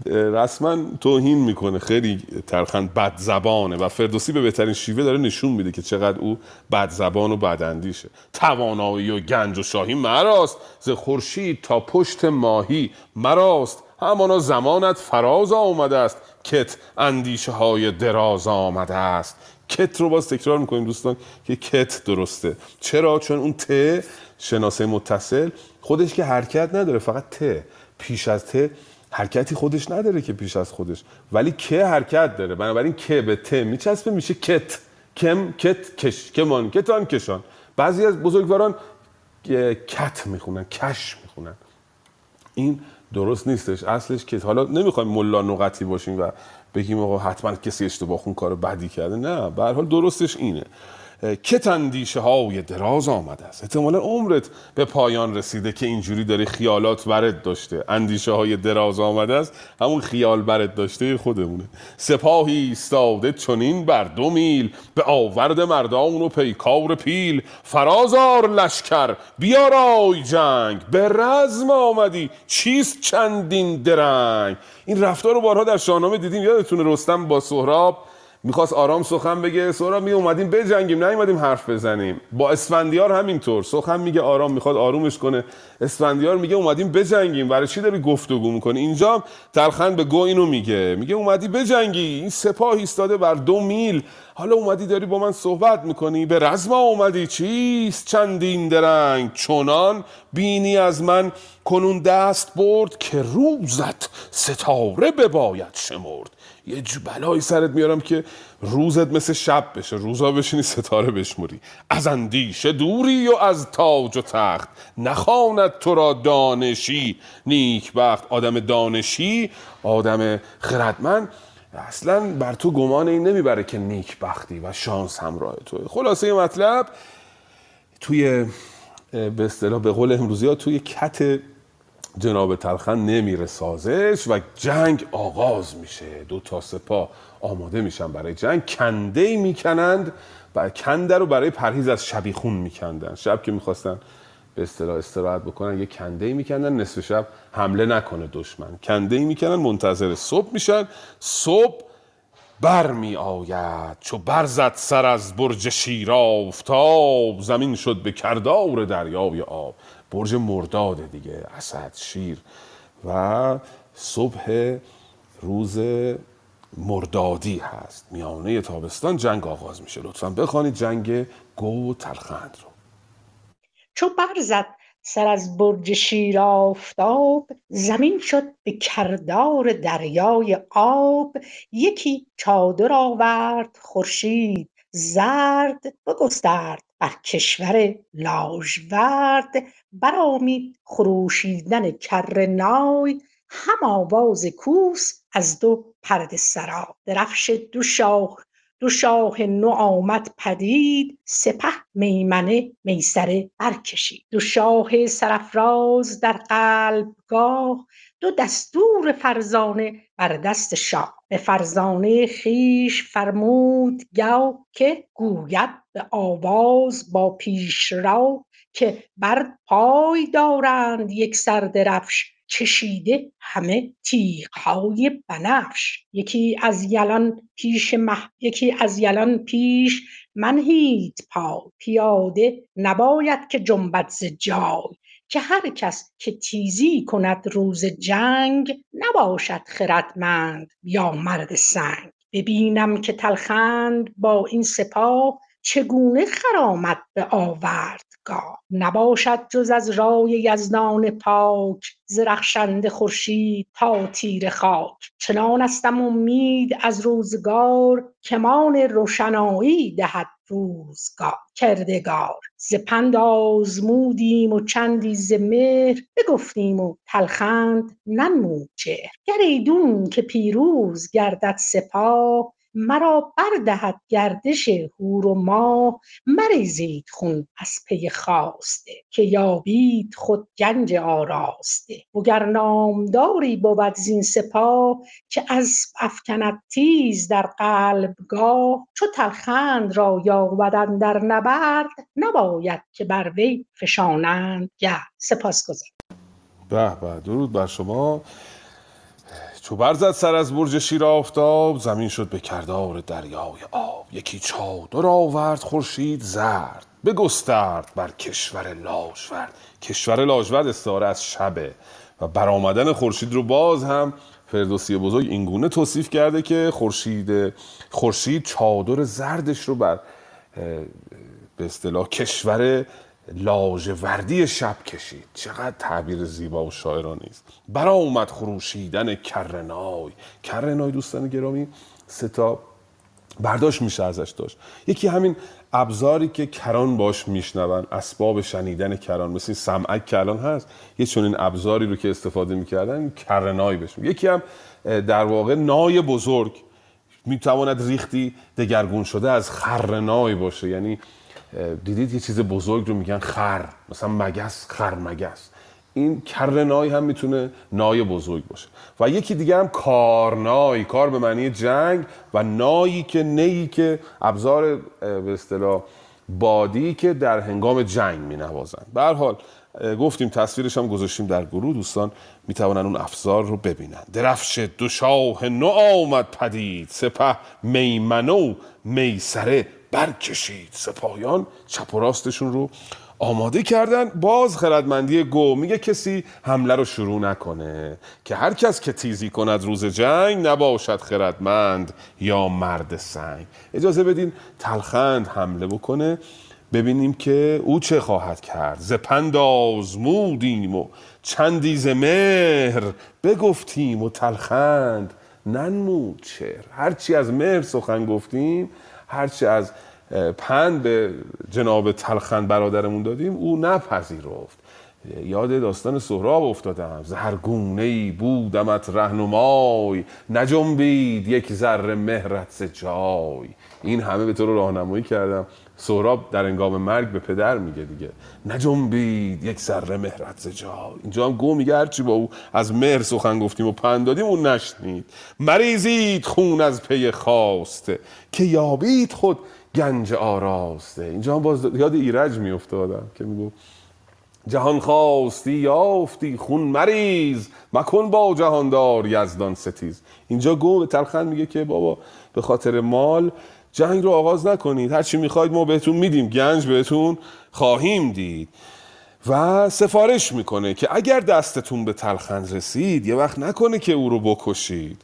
رسما توهین می‌کنه. خیلی ترخند بد زبانه و فردوسی به بهترین شیوه داره نشون میده که چقدر او بد زبان و بد اندیشه توانایی و گنج و شاهی مراست. ز خورشید تا پشت ماهی مراست. همانا زمانت فراز آمده است. کت اندیشه های دراز آمده است. کت رو باز تکرار می‌کنیم دوستان که کت درسته. چرا؟ چون اون ت شناسه متصل خودش که حرکت نداره فقط ت. پیش از ت حرکتی خودش نداره که پیش از خودش. ولی که حرکت داره. بنابراین که به ت میچسبه میشه کت. کم کت کش کمان کتان کشان. بعضی از بزرگواران کت می‌خونن کش می‌خونن. این درست نیستش. اصلش که حالا نمی‌خوایم ملا نقطی باشیم و بگیم آقا حتما کسی اشتباه خون کار بدی کرده. نه به حال درستش اینه. که اندیشه های دراز آمده است. احتمالا عمرت به پایان رسیده که اینجوری داری خیالات برد داشته. اندیشه های دراز آمده است. همون خیال برد داشته خودمونه. سپاهی ایستاده چنین بر دو میل. به آورد مردان و پیکار پیل. فرازار لشکر بیارای جنگ. به رزم آمدی. چیست چندین درنگ؟ این رفتار رو بارها در شاهنامه دیدیم. یادتونه رستم با سهراب می‌خواست آرام سخن بگه. سهراب می اومدیم بجنگیم نیومدیم حرف بزنیم. با اسفندیار همینطور. سخن میگه آرام می‌خواد آرومش کنه. اسفندیار میگه اومدیم بجنگیم. برای چی داری گفتگو می‌کنی؟ اینجا هم تلخن به گو اینو میگه. میگه اومدی بجنگی. این سپاه ایستاده بر دو میل. حالا اومدی داری با من صحبت می‌کنی. به رزم اومدی. چیست؟ چندین درنگ. چنان بینی از من کنون دست برد که روزت ستاره بباید شمرد. یه بلایی سرت میارم که روزت مثل شب بشه. روزا بشینی ستاره بشموری. از اندیشه دوری و از تاج و تخت. نخواند تو را دانشی. نیک بخت آدم دانشی آدم خردمند. اصلا بر تو گمان این نمی‌بره که نیک بختی و شانس همراه توه. خلاصه مطلب توی به اصطلاح به قول امروزی ها توی کت جناب تلخن نمیره سازش و جنگ آغاز میشه. دو تا سپاه آماده میشن برای جنگ. کنده می‌کنند و کنده رو برای پرهیز از شبیخون میکندن. شب که می‌خواستن به اصطلاح استراحت بکنن یه کنده میکندن نصف شب حمله نکنه دشمن. کنده می‌کنن منتظر صبح میشن. صبح بر می آید چو برزد سر از برج شیر آفتاب زمین شد به کردار دریای آب. برج مرداد دیگه اسد شیر و صبح روز مردادی هست. میانه تابستان جنگ آغاز میشه. لطفا بخوانید جنگ گو و تلخند رو. چو برزد سر از برج شیر آفتاب زمین شد به کردار دریای آب. یکی چادر آورد خورشید زرد بگسترد بر کشور لاژورد برآمد خروشیدن کره نای هم آواز کوس از دو پرده سرای درفش دو شاه دو شاه نو آمد پدید سپه میمنه میسره برکشید. دو شاه سرافراز در قلبگاه دو دستور فرزانه بر دست شاه. به فرزانه خویش فرمود گو که گوید به آواز با پیشرو که بر پای دارند یکسر درفش. کشیده همه تیغهای بنفش. یکی از یلان پیش مه یکی از یلان پیش منهید پای. پیاده نباید که جنبد ز جای. که هر کس که تیزی کند روز جنگ نباشد خردمند یا مرد سنگ. ببینم که تلخند با این سپاه چگونه خرامد به آوردگاه نباشد جز از رای یزدان پاک ز رخشنده خورشید تا تیره خاک. چنانستم امید از روزگار کمان روشنایی دهد روزگار. کردگار ز پند آزمودیم و چندی ز مهر بگفتیم و تلخند ننمود چهر. گر ایدون که پیروز گردد سپاه مرا بردهد گردش هور و ماه. مریزید خون از پی خواسته که یابید خود گنج آراسته. وگر نامداری بود زین سپاه که اسب افکند تیز در قلبگاه چو تلخند را یابد اندر نبرد نباید که بر وی فشانند گرد سپاسگزارم. به به درود بر شما. چو برزد سر از برج شیر آفتاب زمین شد به کردار دریای آب. یکی چادر آورد خورشید زرد. بگسترد بر کشور لاژورد کشور لاژورد استعاره از شبه. و برآمدن خورشید رو باز هم فردوسی بزرگ اینگونه توصیف کرده که خورشید خورشید چادر زردش رو بر به اصطلاح کشور لاژوردی شب کشید. چقدر تعبیر زیبا و شاعرانه است. برآمد خروشیدن کرنای. کرنای دوستان گرامی سه تا برداشت میشه ازش داشت. یکی همین ابزاری که کران باش میشنون اسباب شنیدن کران. مثل این سمعک که الان هست یه چنین ابزاری رو که استفاده می‌کردن کرنای بهش. یکی هم در واقع نای بزرگ. می‌تواند ریختی دگرگون شده از خرنای باشه. یعنی دیدید یه چیز بزرگ رو میگن خر. مثلا مگس خر مگس. این کر نای هم می‌تونه نای بزرگ باشه. و یکی دیگه هم کارنای کار به معنی جنگ و نایی که نیی که ابزار به اصطلاح بادی که در هنگام جنگ می نوازن به حال گفتیم تصویرش هم گذاشتیم در گروه. دوستان می‌توانن اون افزار رو ببینن. درفش دو شاه نو آمد پدید. سپه میمنو میسره برکشید. سپاهیان چپ و راستشون رو آماده کردن. باز خردمندی گو میگه کسی حمله رو شروع نکنه. که هر کس که تیزی کند روز جنگ نباشد خردمند یا مرد سنگ. اجازه بدین تلخند حمله بکنه. ببینیم که او چه خواهد کرد. ز پند آزمودیم و چندی ز مهر بگفتیم و تلخند ننمود چهر هرچی از مهر سخن گفتیم هرچی از پند به جناب تلخند برادرمون دادیم او نپذیرفت. یاد داستان سهراب افتادم. زهرگونه ای بودمت رهنمای. نجنبید یک ذره مهرت جای. این همه به تو رو راهنمایی کردم. سهراب در انگام مرگ به پدر میگه دیگه. نجنبید یک ذره مهرت جای. اینجا هم گو میگه هرچی با او از مهر سخن گفتیم و پند دادیم اون نشنید. مریزید خون از پی خواسته که یابید خود گنج آراسته. اینجا هم باز یاد ایرج میافتادم که میگو جهان خواستی یافتی خون مریز. مکن با جهاندار یزدان ستیز. اینجا گو به تلخن میگه که بابا به خاطر مال جنگ رو آغاز نکنید. هرچی می‌خواید ما بهتون میدیم. گنج بهتون خواهیم دید. و سفارش می‌کنه که اگر دستتون به تلخند رسید یه وقت نکنه که او رو بکشید.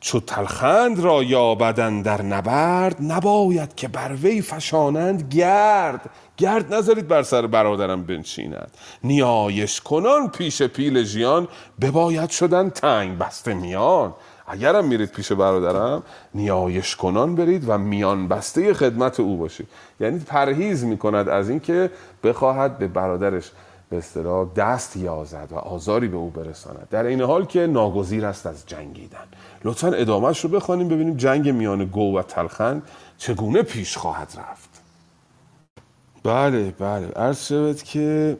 چو تلخند را یابدن در نبرد نباید که بر وی فشانند گرد. گرد نذارید بر سر برادرم بنشیند. نیایش کنان پیش پیل ژیان بباید شدن تنگ بسته میان. اگرم میرید پیش برادرم نیایش کنان برید و میان بسته خدمت او باشید. یعنی پرهیز می‌کند از اینکه بخواهد به برادرش به اصطلاح دست یازد و آزاری به او برساند. در این حال که ناگزیر است از جنگیدن. لطفا ادامهش رو بخوانیم ببینیم جنگ میان گو و تلخند چگونه پیش خواهد رفت. بله بله. عرض شود که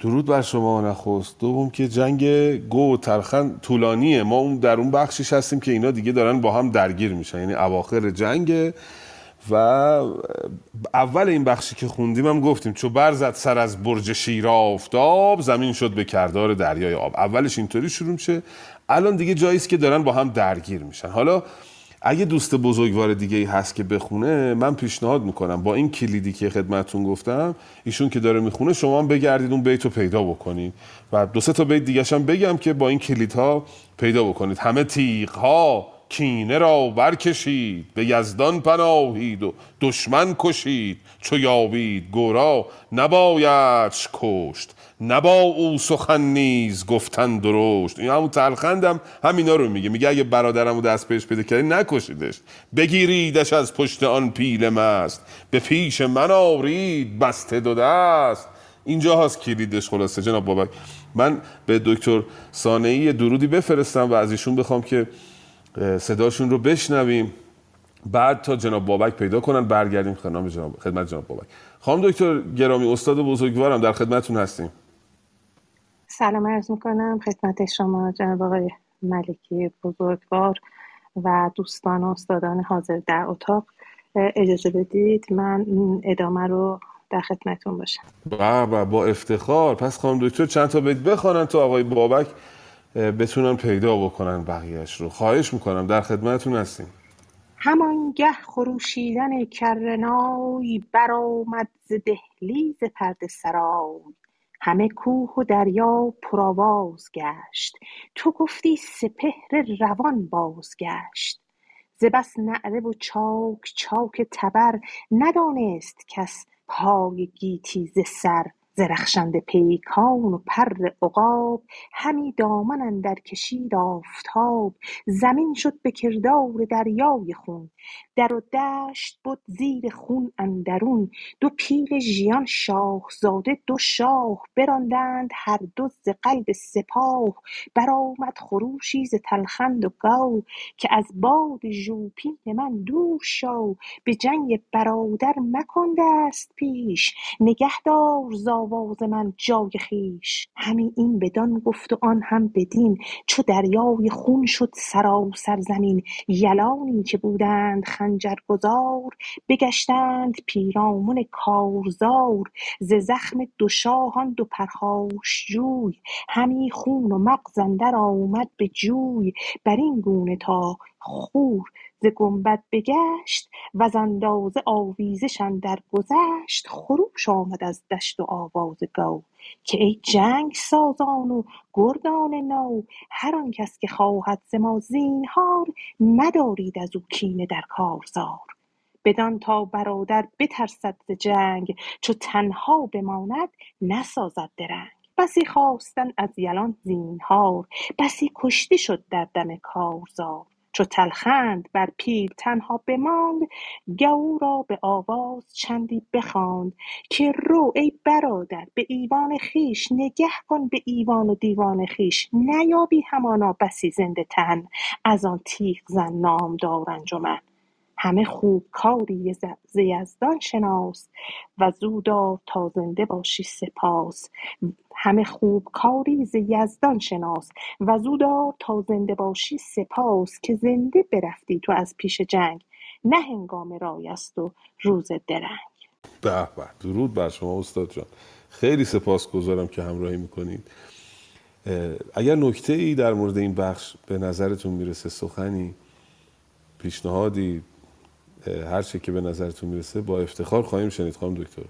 درود بر شما نخست دوم که جنگ گو و تلخند طولانیه. ما اون در اون بخشش هستیم که اینا دیگه دارن با هم درگیر میشن. یعنی اواخر جنگ و اول این بخشی که خوندیم هم گفتیم. چو برزد سر از برج شیرا آفتاب زمین شد به کردار دریای آب. اولش اینطوری شروع میشه. الان دیگه جاییست که دارن با هم درگیر میشن. حالا اگه دوست بزرگوار دیگه ای هست که بخونه من پیشنهاد می‌کنم. با این کلیدی که خدمتون گفتم ایشون که داره می‌خونه شما هم بگردید اون بیت رو پیدا بکنید. و دو سه تا بیت دیگه بگم که با این کلیدها پیدا بکنید. همه تیغ ها کینه را برکشید به یزدان پناهید و دشمن کشید. چو یابید گورا نبایدش کشت. نبا او سخن نیز گفتن درشت. این همون تلخندم همینا رو میگه. میگه اگه برادرم رو دست پیش پیدا کردی نکشیدش. بگیریدش از پشت آن پیل مست. به پیش من آورید بسته دو دست. اینجا هست کلیدش خلاصه. جناب بابک من به دکتر سانعی درودی بفرستم و از ایشون بخوام که صداشون رو بشنویم. بعد تا جناب بابک پیدا کنن برگردیم خدمت جناب خدمت جناب بابک. خانم دکتر گرامی استاد بزرگوارم در خدمتتون هستیم. سلام عرض می‌کنم خدمت شما جناب آقای ملکی بزرگوار و دوستان و استادان حاضر در اتاق. اجازه بدید من ادامه رو در خدمتون باشم. با با افتخار. پس خانم دکتر چند تا بیت بخوانن تا آقای بابک بتونن پیدا بکنن بقیهش رو. خواهش می‌کنم در خدمتتون هستیم. همانگه خروشیدن کرنای برآمد ز دهلیز پرده سرای. همه کوه و دریا پرآواز گشت تو گفتی سپهر روان بازگشت. ز بس نعره و چاک چاک تبر ندانست کس پای گیتی ز سر. ز رخشنده پیکان و پر عقاب همی دامن اندر کشید آفتاب. زمین شد به کردار دریای خون. در و دشت بد زیر خون اندرون. دو پیل ژیان شاهزاده دو شاه براندند هر دو ز قلب سپاه. برآمد خروشی ز تلخند و گو که از باد ژوپین من دور شو. به جنگ برادر مکن دست پیش. نگه دار ز آواز من جای خویش. همی این بدان گفت و آن هم بدین. چو دریای خون شد سراسر زمین. یلانی که بودند خنجر گذار بگشتند پیرامون کارزار. ز زخم دو شاه آن دو پرخاشجوی همی خون و مغز اندر آمد به جوی. بر این گونه تا خور ز گنبد بگشت وز اندازه آویزش اندر گذشت خروش آمد از دشت و آواز گو که ای جنگ سازان و گردان نو هر آن کس که خواهد ز ما زینهار مدارید از او کینه در کارزار. بدان تا برادر بترسد ز جنگ چو تنها بماند نسازد درنگ. بسی خواستند از یلان زینهار بسی کشته شد در دم کارزار. چو تلخند بر پیل تنها بماند گو را به آواز چندی بخواند که رو ای برادر به ایوان خویش نگه کن به ایوان و دیوان خویش نیابی همانا بسی زنده تن. از آن تیغ زن نامدار انجمن. همه خوب کاری ز یزدان شناس وزو دار تا زنده باشی سپاس. همه خوب کاری ز یزدان شناس وزو دار تا زنده باشی سپاس که زنده برفتی تو از پیش جنگ. نه هنگام رای است و روز درنگ. به به درود بر شما استاد جان. خیلی سپاسگزارم که همراهی می‌کنید. اگر نکته ای در مورد این بخش به نظرتون می‌رسه سخنی پیشنهادی هر چه که به نظرتون می‌رسه با افتخار خواهیم شنید خانم دکتر.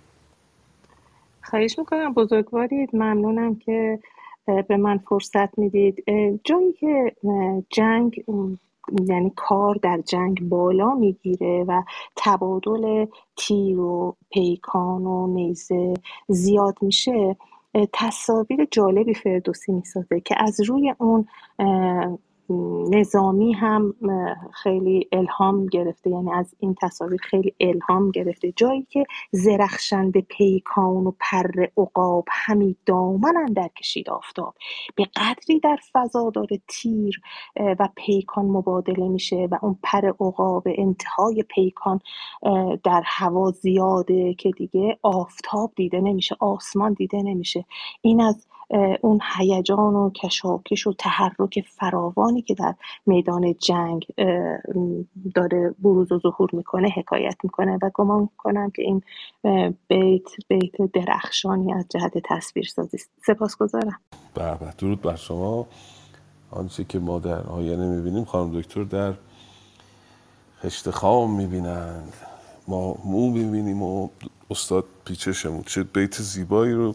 خواهش می‌کنم بزرگوارید. ممنونم که به من فرصت می‌دید. جایی که جنگ یعنی کار در جنگ بالا می‌گیره و تبادل تیر و پیکان و نیزه زیاد میشه تصاویر جالبی فردوسی می‌سازه که از روی اون نظامی هم خیلی الهام گرفته. یعنی از این تصاویر خیلی الهام گرفته. جایی که زرخشند پیکان و پر عقاب همی دامن اندر کشید آفتاب. به قدری در فضا داره تیر و پیکان مبادله میشه و اون پر عقاب انتهای پیکان در هوا زیاده که دیگه آفتاب دیده نمیشه آسمان دیده نمیشه. این از اون هیجان و کشاکش و تحرک فراوانی که در میدان جنگ داره بروز و ظهور می‌کنه حکایت می‌کنه و گمان کنم که این بیت بیت درخشانی از جهت تصویر سازی سپاسگزارم به درود بر شما. آنچه که ما در آینه می‌بینیم خانم دکتر در خشت خام می‌بینند. ما مو می‌بینیم و استاد پیچشمون. چه بیت زیبایی رو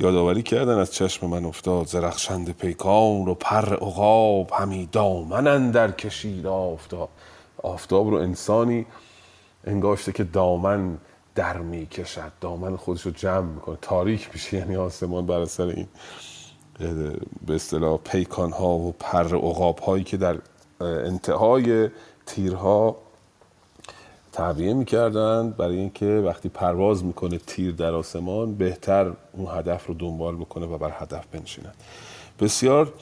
یادآوری کردن از چشم من افتاد. زرخشند پیکان و پر عقاب همی دامن اندر کشید آفتاب. آفتاب رو انسانی انگاشته که دامن در می کشد. دامن خودش رو جمع می‌کنه. تاریک میشه یعنی آسمان بر اثر این. به اصطلاح پیکان ها و پر عقاب هایی که در انتهای تیرها تعبیه می‌کردند برای اینکه وقتی پرواز می‌کنه تیر در آسمان بهتر اون هدف رو دنبال بکنه و بر هدف بنشیند. بسیار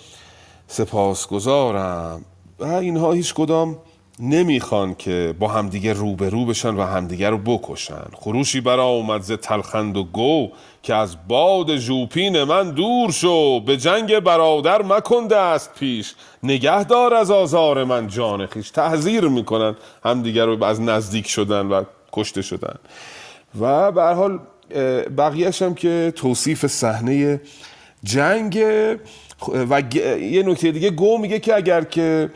سپاسگزارم. و اینها هیچ کدام نمی‌خوان که با همدیگه روبرو بشن و همدیگه رو بکشن. خروشی برا اومد ز تلخند و گو که از باد ژوپین من دور شو. به جنگ برادر مکن دست پیش. نگه دار از آزار من جان خیش تحذیر می‌کنن همدیگه رو از نزدیک شدن و کشته شدن. و به حال بقیهش هم که توصیف صحنه جنگ و یه نکته دیگه گو میگه که اگر که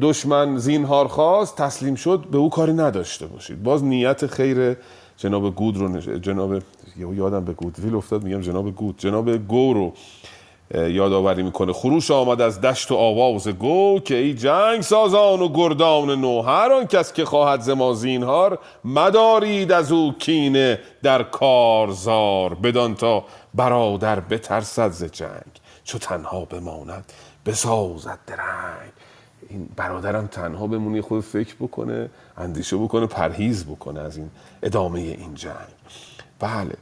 دشمن زینهار خواست تسلیم شد به او کاری نداشته باشید. باز نیت خیر جناب گود رو نش... جناب یادم به گودویل افتاد میگم جناب گود. جناب گو رو یادآوری می‌کنه. خروش آمد از دشت و آواز گو که ای جنگ سازان و گردان نو هر آن کس که خواهد ز زینهار مدارید از او کینه در کارزار بدان تا برادر بترسد ز جنگ. چو تنها بماند بسازد درنگ. این برادرم تنها بمونه خود فکر بکنه اندیشه بکنه پرهیز بکنه از این ادامه این جنگ. بله.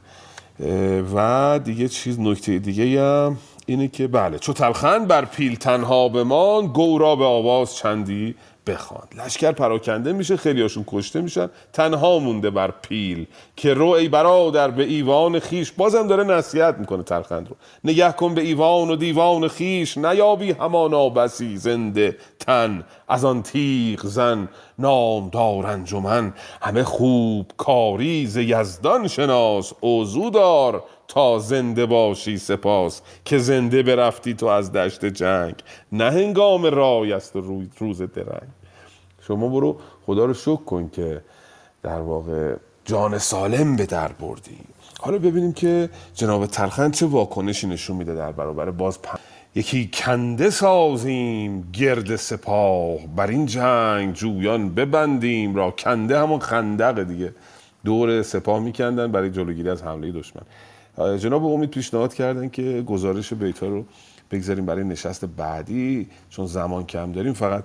و دیگه چیز نکته دیگه هم اینه که بله چو تلخند بر پیل تنها بمان گورا به آواز چندی بخواند لشکر پراکنده میشه خیلی هاشون کشته میشن. تنها مونده بر پیل که رو ای برادر به ایوان خیش. بازم داره نصیحت می‌کنه تلخند رو. نگه کن به ایوان و دیوان خیش. نیابی همانا بسی زنده تن. از آن تیغ زن نامدار انجمن. همه خوب کاری ز یزدان شناس. اوزو دار تا زنده باشی سپاس. که زنده برفتی تو از دشت جنگ. نه هنگام رای است روز درنگ. شما برو خدا رو شکر کن که در واقع جان سالم به در بردی. حالا ببینیم که جناب تلخند چه واکنشی نشون میده در برابر باز پن... یکی کنده سازیم گرد سپاه. بر این جنگ جویان ببندیم را کنده همون خندق دیگه. دور سپاه میکندن برای جلوگیری از حمله دشمن. جناب امید پیشنهاد کردن که گزارش بیتا رو بگذاریم برای نشست بعدی. چون زمان کم داریم فقط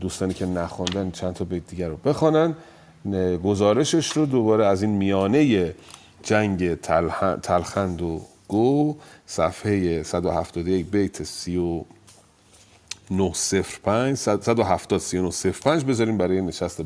دوستانی که نخواندن چند تا بیت دیگر رو بخوانن. گزارشش رو دوباره از این میانه جنگ تلخند و گو صفحه 171 بیت 3905 170 3905 بذاریم برای نشست